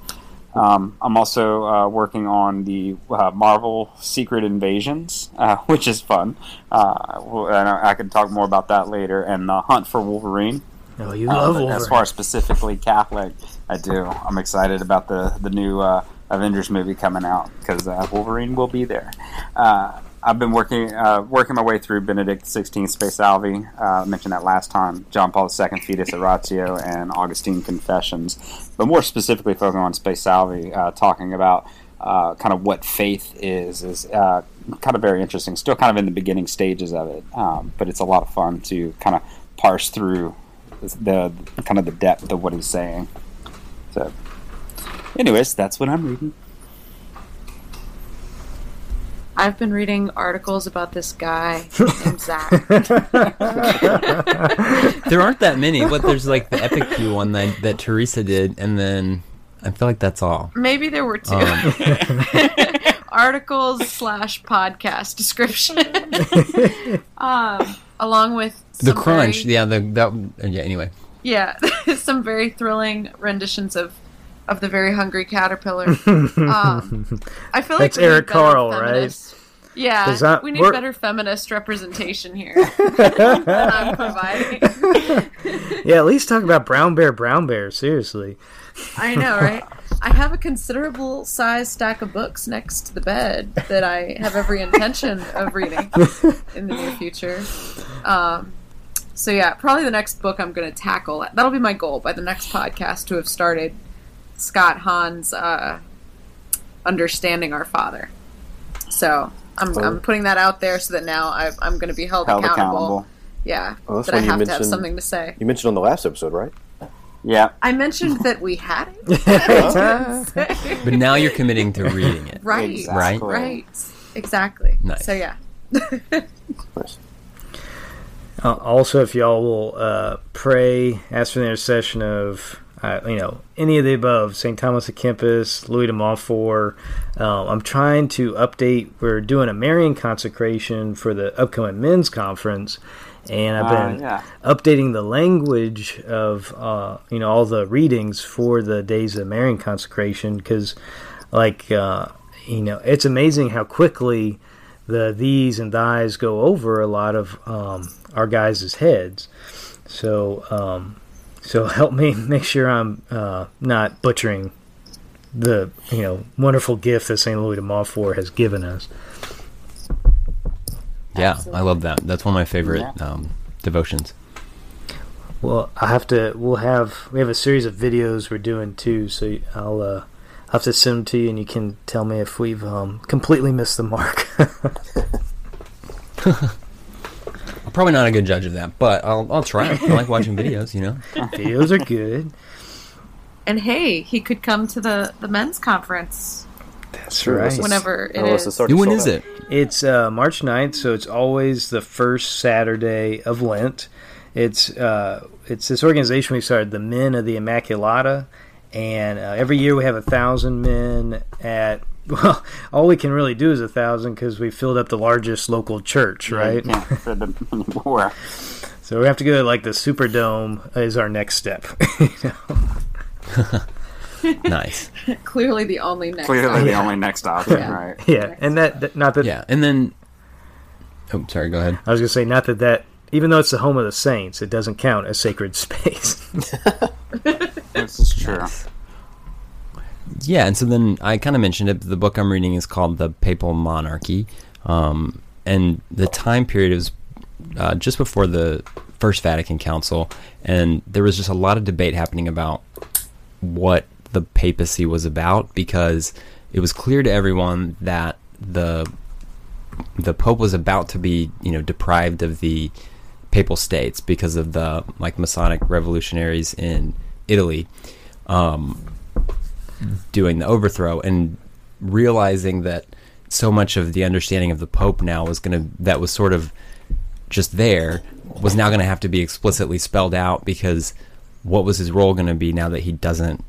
S1: Um, I'm also uh, working on the uh, Marvel Secret Invasions, uh, which is fun. And I I can talk more about that later. And the Hunt for Wolverine.
S2: Oh, you
S1: Uh,
S2: love
S1: as far as specifically Catholic, I do. I'm excited about the the new uh, Avengers movie coming out because uh, Wolverine will be there. Uh, I've been working uh, working my way through Benedict XVI Spe Salvi. Uh, I mentioned that last time. John Paul II Fides et Ratio and Augustine Confessions, but more specifically focusing on Spe Salvi, uh, talking about. Uh, kind of what faith is is uh, kind of very interesting. Still kind of in the beginning stages of it, um, but it's a lot of fun to kind of parse through the kind of the depth of what he's saying. So, anyways, that's what I'm reading.
S5: I've been reading articles about this guy named Zach.
S3: There aren't that many, but there's like the Epic Pew one that, that Teresa did, and then I feel like that's all.
S5: Maybe there were two. articles slash podcast description. um, along with
S3: The Crunch,
S5: very-
S3: yeah, the that yeah. Anyway,
S5: yeah, some very thrilling renditions of of the very hungry caterpillar. Um, I feel like
S2: That's Eric
S5: better
S2: Carle, right?
S5: Yeah, Yeah,
S2: 'Cause that-
S5: we need
S2: we're-
S5: better feminist representation here than I'm providing.
S2: yeah, at least talk about brown bear, brown bear. Seriously.
S5: I know, right? I have a considerable size stack of books next to the bed that I have every intention of reading in the near future. Um, so yeah, probably the next book I'm going to tackle. That'll be my goal by the next podcast to have started Scott Hahn's uh, "Understanding Our Father." So I'm,
S6: Oh.
S5: I'm putting that out there so that now I, I'm going to be held,
S1: Held
S5: accountable.
S1: accountable.
S5: Yeah,
S6: that's
S5: that I
S6: you
S5: have to have something to say.
S6: You mentioned on the last episode, right?
S1: Yeah.
S5: I mentioned that we had it.
S3: But now you're committing to reading it.
S5: right,
S1: Exactly.
S5: right, exactly.
S3: Nice.
S5: So yeah,
S6: Nice.
S2: Uh, also, if y'all will uh, pray, ask for the intercession of, uh, you know, any of the above, St. Thomas of Kempis, Louis de Montfort. Um, I'm trying to update. We're doing a Marian consecration for the upcoming men's conference, and I've
S1: Uh,
S2: been
S1: yeah.
S2: updating the language of, uh, you know, all the readings for the days of Marian consecration because, like, uh, you know, it's amazing how quickly the these and thys go over a lot of um, our guys' heads. So, um, so help me make sure I'm uh, not butchering the you know wonderful gift that Saint Louis de Montfort has given us.
S3: Yeah, I love that. That's one of my favorite
S1: Yeah.
S3: um, devotions.
S2: Well, I have to. We'll have we have a series of videos we're doing too. So I'll uh, I'll have to send them to you, and you can tell me if we've um, completely missed the mark.
S3: I'm probably not a good judge of that, but I'll I'll try. I like watching videos, you know.
S2: videos are good.
S5: and hey, he could come to the the men's conference
S2: That's right.
S5: whenever it
S6: Unless
S5: is.
S6: it's already
S3: When
S6: sold
S3: is it?
S2: It's uh, March 9th, so it's always the first Saturday of Lent. It's uh, it's this organization we started, the Men of the Immaculata, and uh, every year we have a thousand men at. Well, all we can really do is a thousand because we filled up the largest local church, right?
S1: Can't fit them anymore.
S2: So we have to go to like the Superdome is our next step.
S3: Nice.
S5: Clearly, the only next.
S1: Clearly, the only next option,
S5: Yeah.
S1: right?
S2: yeah, and that, that not that
S3: Yeah, and then. Oh, sorry. Go ahead.
S2: I was gonna say not that that even though it's the home of the saints, it doesn't count as sacred space.
S1: This is true.
S3: Yeah, and so then I kind of mentioned it. The book I'm reading is called The Papal Monarchy, um, and the time period is uh, just before the First Vatican Council, and there was just a lot of debate happening about what the papacy was about because it was clear to everyone that the the Pope was about to be, you know, deprived of the papal states because of the like Masonic revolutionaries in Italy. Um, doing the overthrow and realizing that so much of the understanding of the pope now was going to that was sort of just there was now going to have to be explicitly spelled out because what was his role going to be now that he doesn't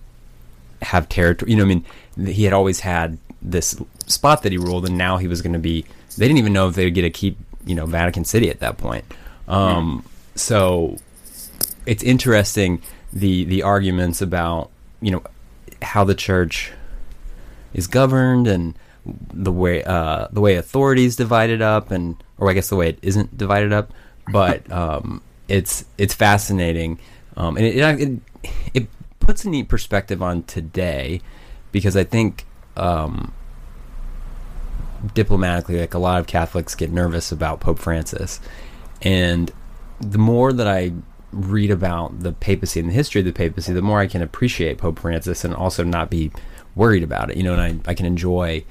S3: have territory? You know i mean he had always had this spot that he ruled and now he was going to be they didn't even know if they would get to keep you know vatican city at that point. Um, so it's interesting the the arguments about you know how the church is governed and the way uh, the way authority is divided up and or I guess the way it isn't divided up but um, it's it's fascinating. Um, and it, it it puts a neat perspective on today because I think um, diplomatically like a lot of Catholics get nervous about Pope Francis. And the more that I read about the papacy and the history of the papacy, the more I can appreciate Pope Francis and also not be worried about it. You know, and I, I can enjoy,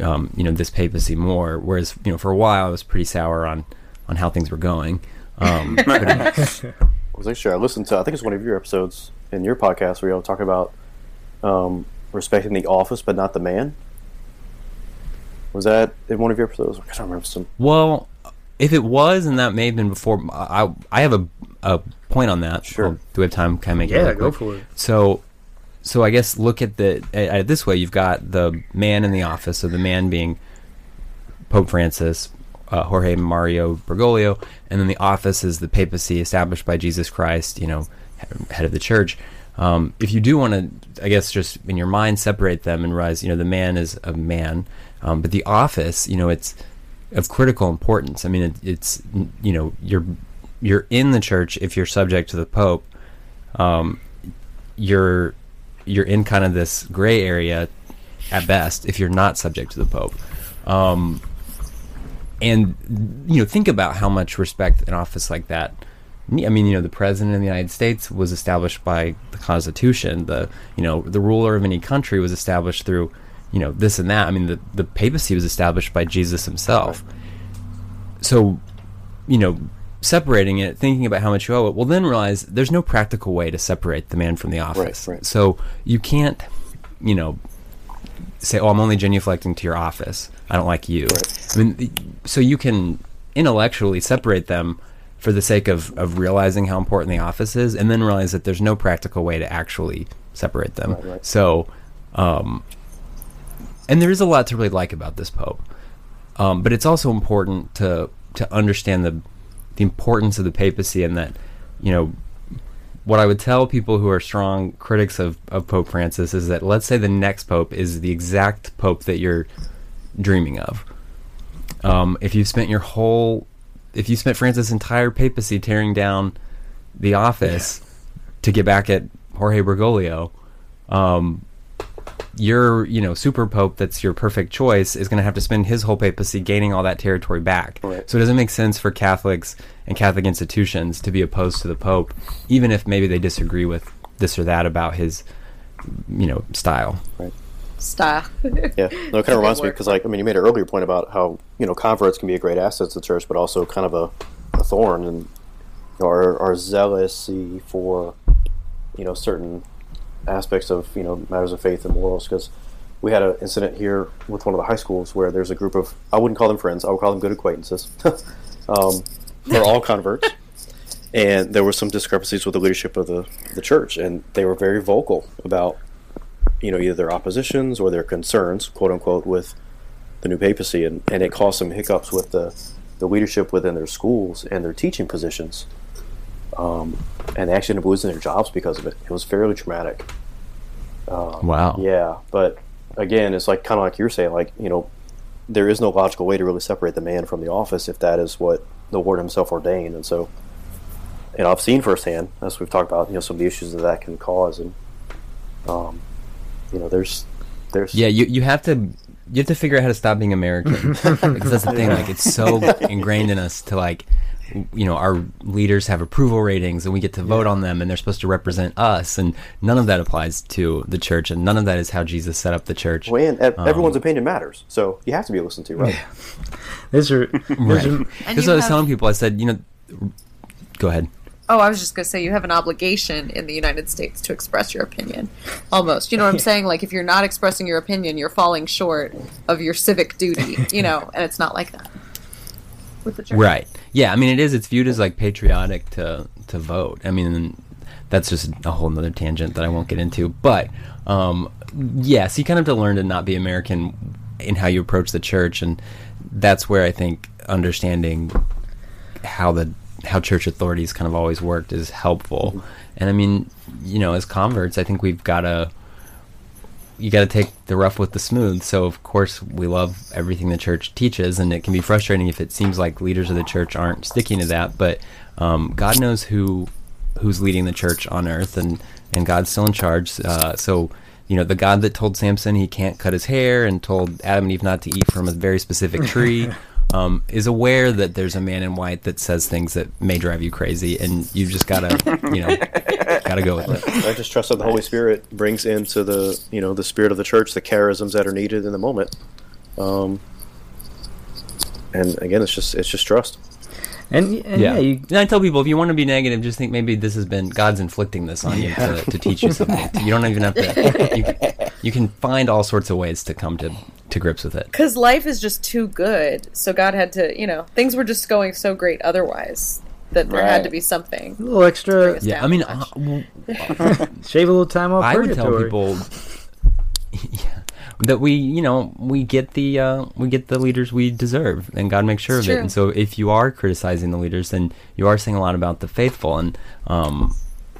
S3: um, you know, this papacy more. Whereas, you know, for a while I was pretty sour on, on how things were going. Um, but it-
S6: I was actually I listened to I think it's one of your episodes in your podcast where you all talk about um, respecting the office but not the man. Was that in one of your episodes? I don't remember some.
S3: well, if it was, and that may have been before, I, I have a, a point on that.
S6: Sure.
S3: Well, do we have time? Can I make it
S2: yeah, go for it.
S3: So, so I guess look at the at it this way: you've got the man in the office, so the man being Pope Francis, uh, Jorge Mario Bergoglio, and then the office is the papacy established by Jesus Christ, you know, head of the church. Um, if you do want to, I guess, just in your mind separate them and realize, you know, the man is a man, um, but the office, you know, it's of critical importance. I mean, it, it's you know, you're you're in the church if you're subject to the Pope. Um, you're you're in kind of this gray area at best if you're not subject to the Pope. Um, and you know, think about how much respect an office like that. I mean, you know, the president of the United States was established by the Constitution. The you know, the ruler of any country was established through you know this and that. I mean, the the papacy was established by Jesus himself. So, you know, separating it, thinking about how much you owe it, will then realize there's no practical way to separate the man from the office.
S6: right.
S3: So you can't, you know, say, "Oh, I'm only genuflecting to your office. I don't like you." I mean, so you can intellectually separate them for the sake of, of realizing how important the office is, and then realize that there's no practical way to actually separate them.
S6: Right, right.
S3: So, um, and there is a lot to really like about this pope, um, but it's also important to to understand the the importance of the papacy and that you know what I would tell people who are strong critics of, of Pope Francis is that let's say the next pope is the exact pope that you're dreaming of. Um, if you spent your whole, if you spent Francis' entire papacy tearing down the office to get back at Jorge Bergoglio, um, your you know super pope that's your perfect choice is going to have to spend his whole papacy gaining all that territory back.
S6: Right.
S3: So it doesn't make sense for Catholics and Catholic institutions to be opposed to the pope, even if maybe they disagree with this or that about his you know style.
S5: Style.
S6: Yeah, no, it kind of reminds me because, like, I mean, you made an earlier point about how you know converts can be a great asset to the church, but also kind of a, a thorn, and you know, our, our zealousy for you know certain aspects of you know matters of faith and morals. Because we had an incident here with one of the high schools where there's a group of I wouldn't call them friends, I would call them good acquaintances. um, they're all converts, and there were some discrepancies with the leadership of the the church, and they were very vocal about you know either their oppositions or their concerns, quote unquote, with the new papacy, and, and it caused some hiccups with the the leadership within their schools and their teaching positions. Um, and they actually ended up losing their jobs because of it. It was fairly traumatic. Um,
S3: Wow.
S6: Yeah, but again, it's like kind of like you're saying, like you know, there is no logical way to really separate the man from the office if that is what the Lord Himself ordained, and so. And I've seen firsthand, as we've talked about, you know, some of the issues that that can cause, and um, you know, there's, there's,
S3: Yeah, you you have to you have to figure out how to stop being American because that's the thing. Like it's so ingrained in us to like, you know, our leaders have approval ratings and we get to vote on them and they're supposed to represent us, and none of that applies to the church, and none of that is how Jesus set up the church.
S6: Well, and ev-
S3: Um,
S6: everyone's opinion matters, so you have to be listened to, right?
S2: These are, these
S3: Right.
S2: are
S3: Because
S5: you
S3: I was
S5: have-
S3: telling people, I said, you know, go ahead.
S5: Oh, I was just gonna say you have an obligation in the United States to express your opinion. Almost, you know what I'm saying? Like if you're not expressing your opinion, you're falling short of your civic duty. You know, and it's not like that with the church.
S3: Right. Yeah. I mean, it is. It's viewed as like patriotic to to vote. I mean, that's just a whole nother tangent that I won't get into. But um, yes, you kind of have to learn to not be American in how you approach the church, and that's where I think understanding how the how church authorities kind of always worked is helpful. And I mean, you know, as converts, I think we've got to you got to take the rough with the smooth. So of course we love everything the church teaches, and it can be frustrating if it seems like leaders of the church aren't sticking to that. But um, God knows who who's leading the church on earth, and and God's still in charge. Uh, so you know the God that told Samson he can't cut his hair and told Adam and Eve not to eat from a very specific tree. Um, is aware that there's a man in white that says things that may drive you crazy, and you've just gotta, you know, gotta go with it.
S6: I just trust that the Holy Spirit brings into the you know the spirit of the church the charisms that are needed in the moment. Um, and again, it's just it's just trust.
S2: and, and yeah,
S3: yeah.
S2: you,
S3: and I tell people if you want to be negative, just think maybe this has been God's inflicting this on you to, to teach you something. You don't even have to. You, you can find all sorts of ways to come to to grips with it.
S5: Because life is just too good, so God had to, you know, things were just going so great otherwise that there had to be something.
S2: a little extra,
S3: Yeah, I mean, uh, well,
S2: shave a little time off
S3: I would tell people yeah, that we, you know, we get the uh, we get the leaders we deserve, and God makes sure
S5: It's
S3: of it. And so, if you are criticizing the leaders, then you are saying a lot about the faithful. And um,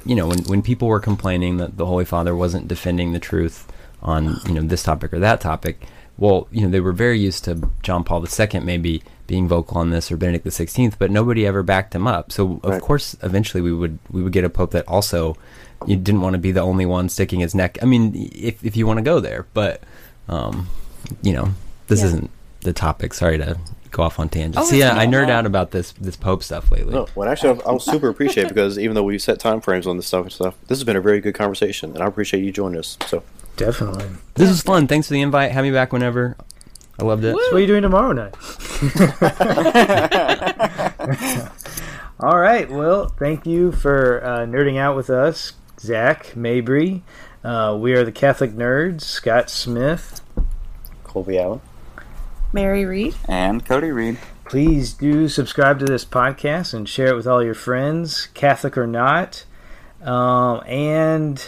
S3: you know, when when people were complaining that the Holy Father wasn't defending the truth on you know this topic or that topic, well, you know, they were very used to John Paul II maybe being vocal on this or Benedict XVI, but nobody ever backed him up. So of
S6: Right.
S3: course, eventually we would we would get a pope that also you didn't want to be the only one sticking his neck. I mean, if if you want to go there, but um, you know, this
S5: Yeah.
S3: isn't the topic. Sorry to go off on tangents.
S5: Oh,
S3: See, yeah, I nerd out about this this pope stuff lately.
S6: No, well, actually, I, I super appreciate it because even though we set time frames on this stuff and stuff, this has been a very good conversation, and I appreciate you joining us. So,
S2: Definitely.
S3: This was fun. Thanks for the invite. Have me back whenever. I loved it.
S2: So what are you doing tomorrow night? All right. Well, thank you for uh, nerding out with us, Zach Mabry. Uh, we are the Catholic Nerds. Scott Smith.
S6: Colby Allen.
S5: Mary Reed.
S1: And Cody Reed.
S2: Please do subscribe to this podcast and share it with all your friends, Catholic or not. Um, and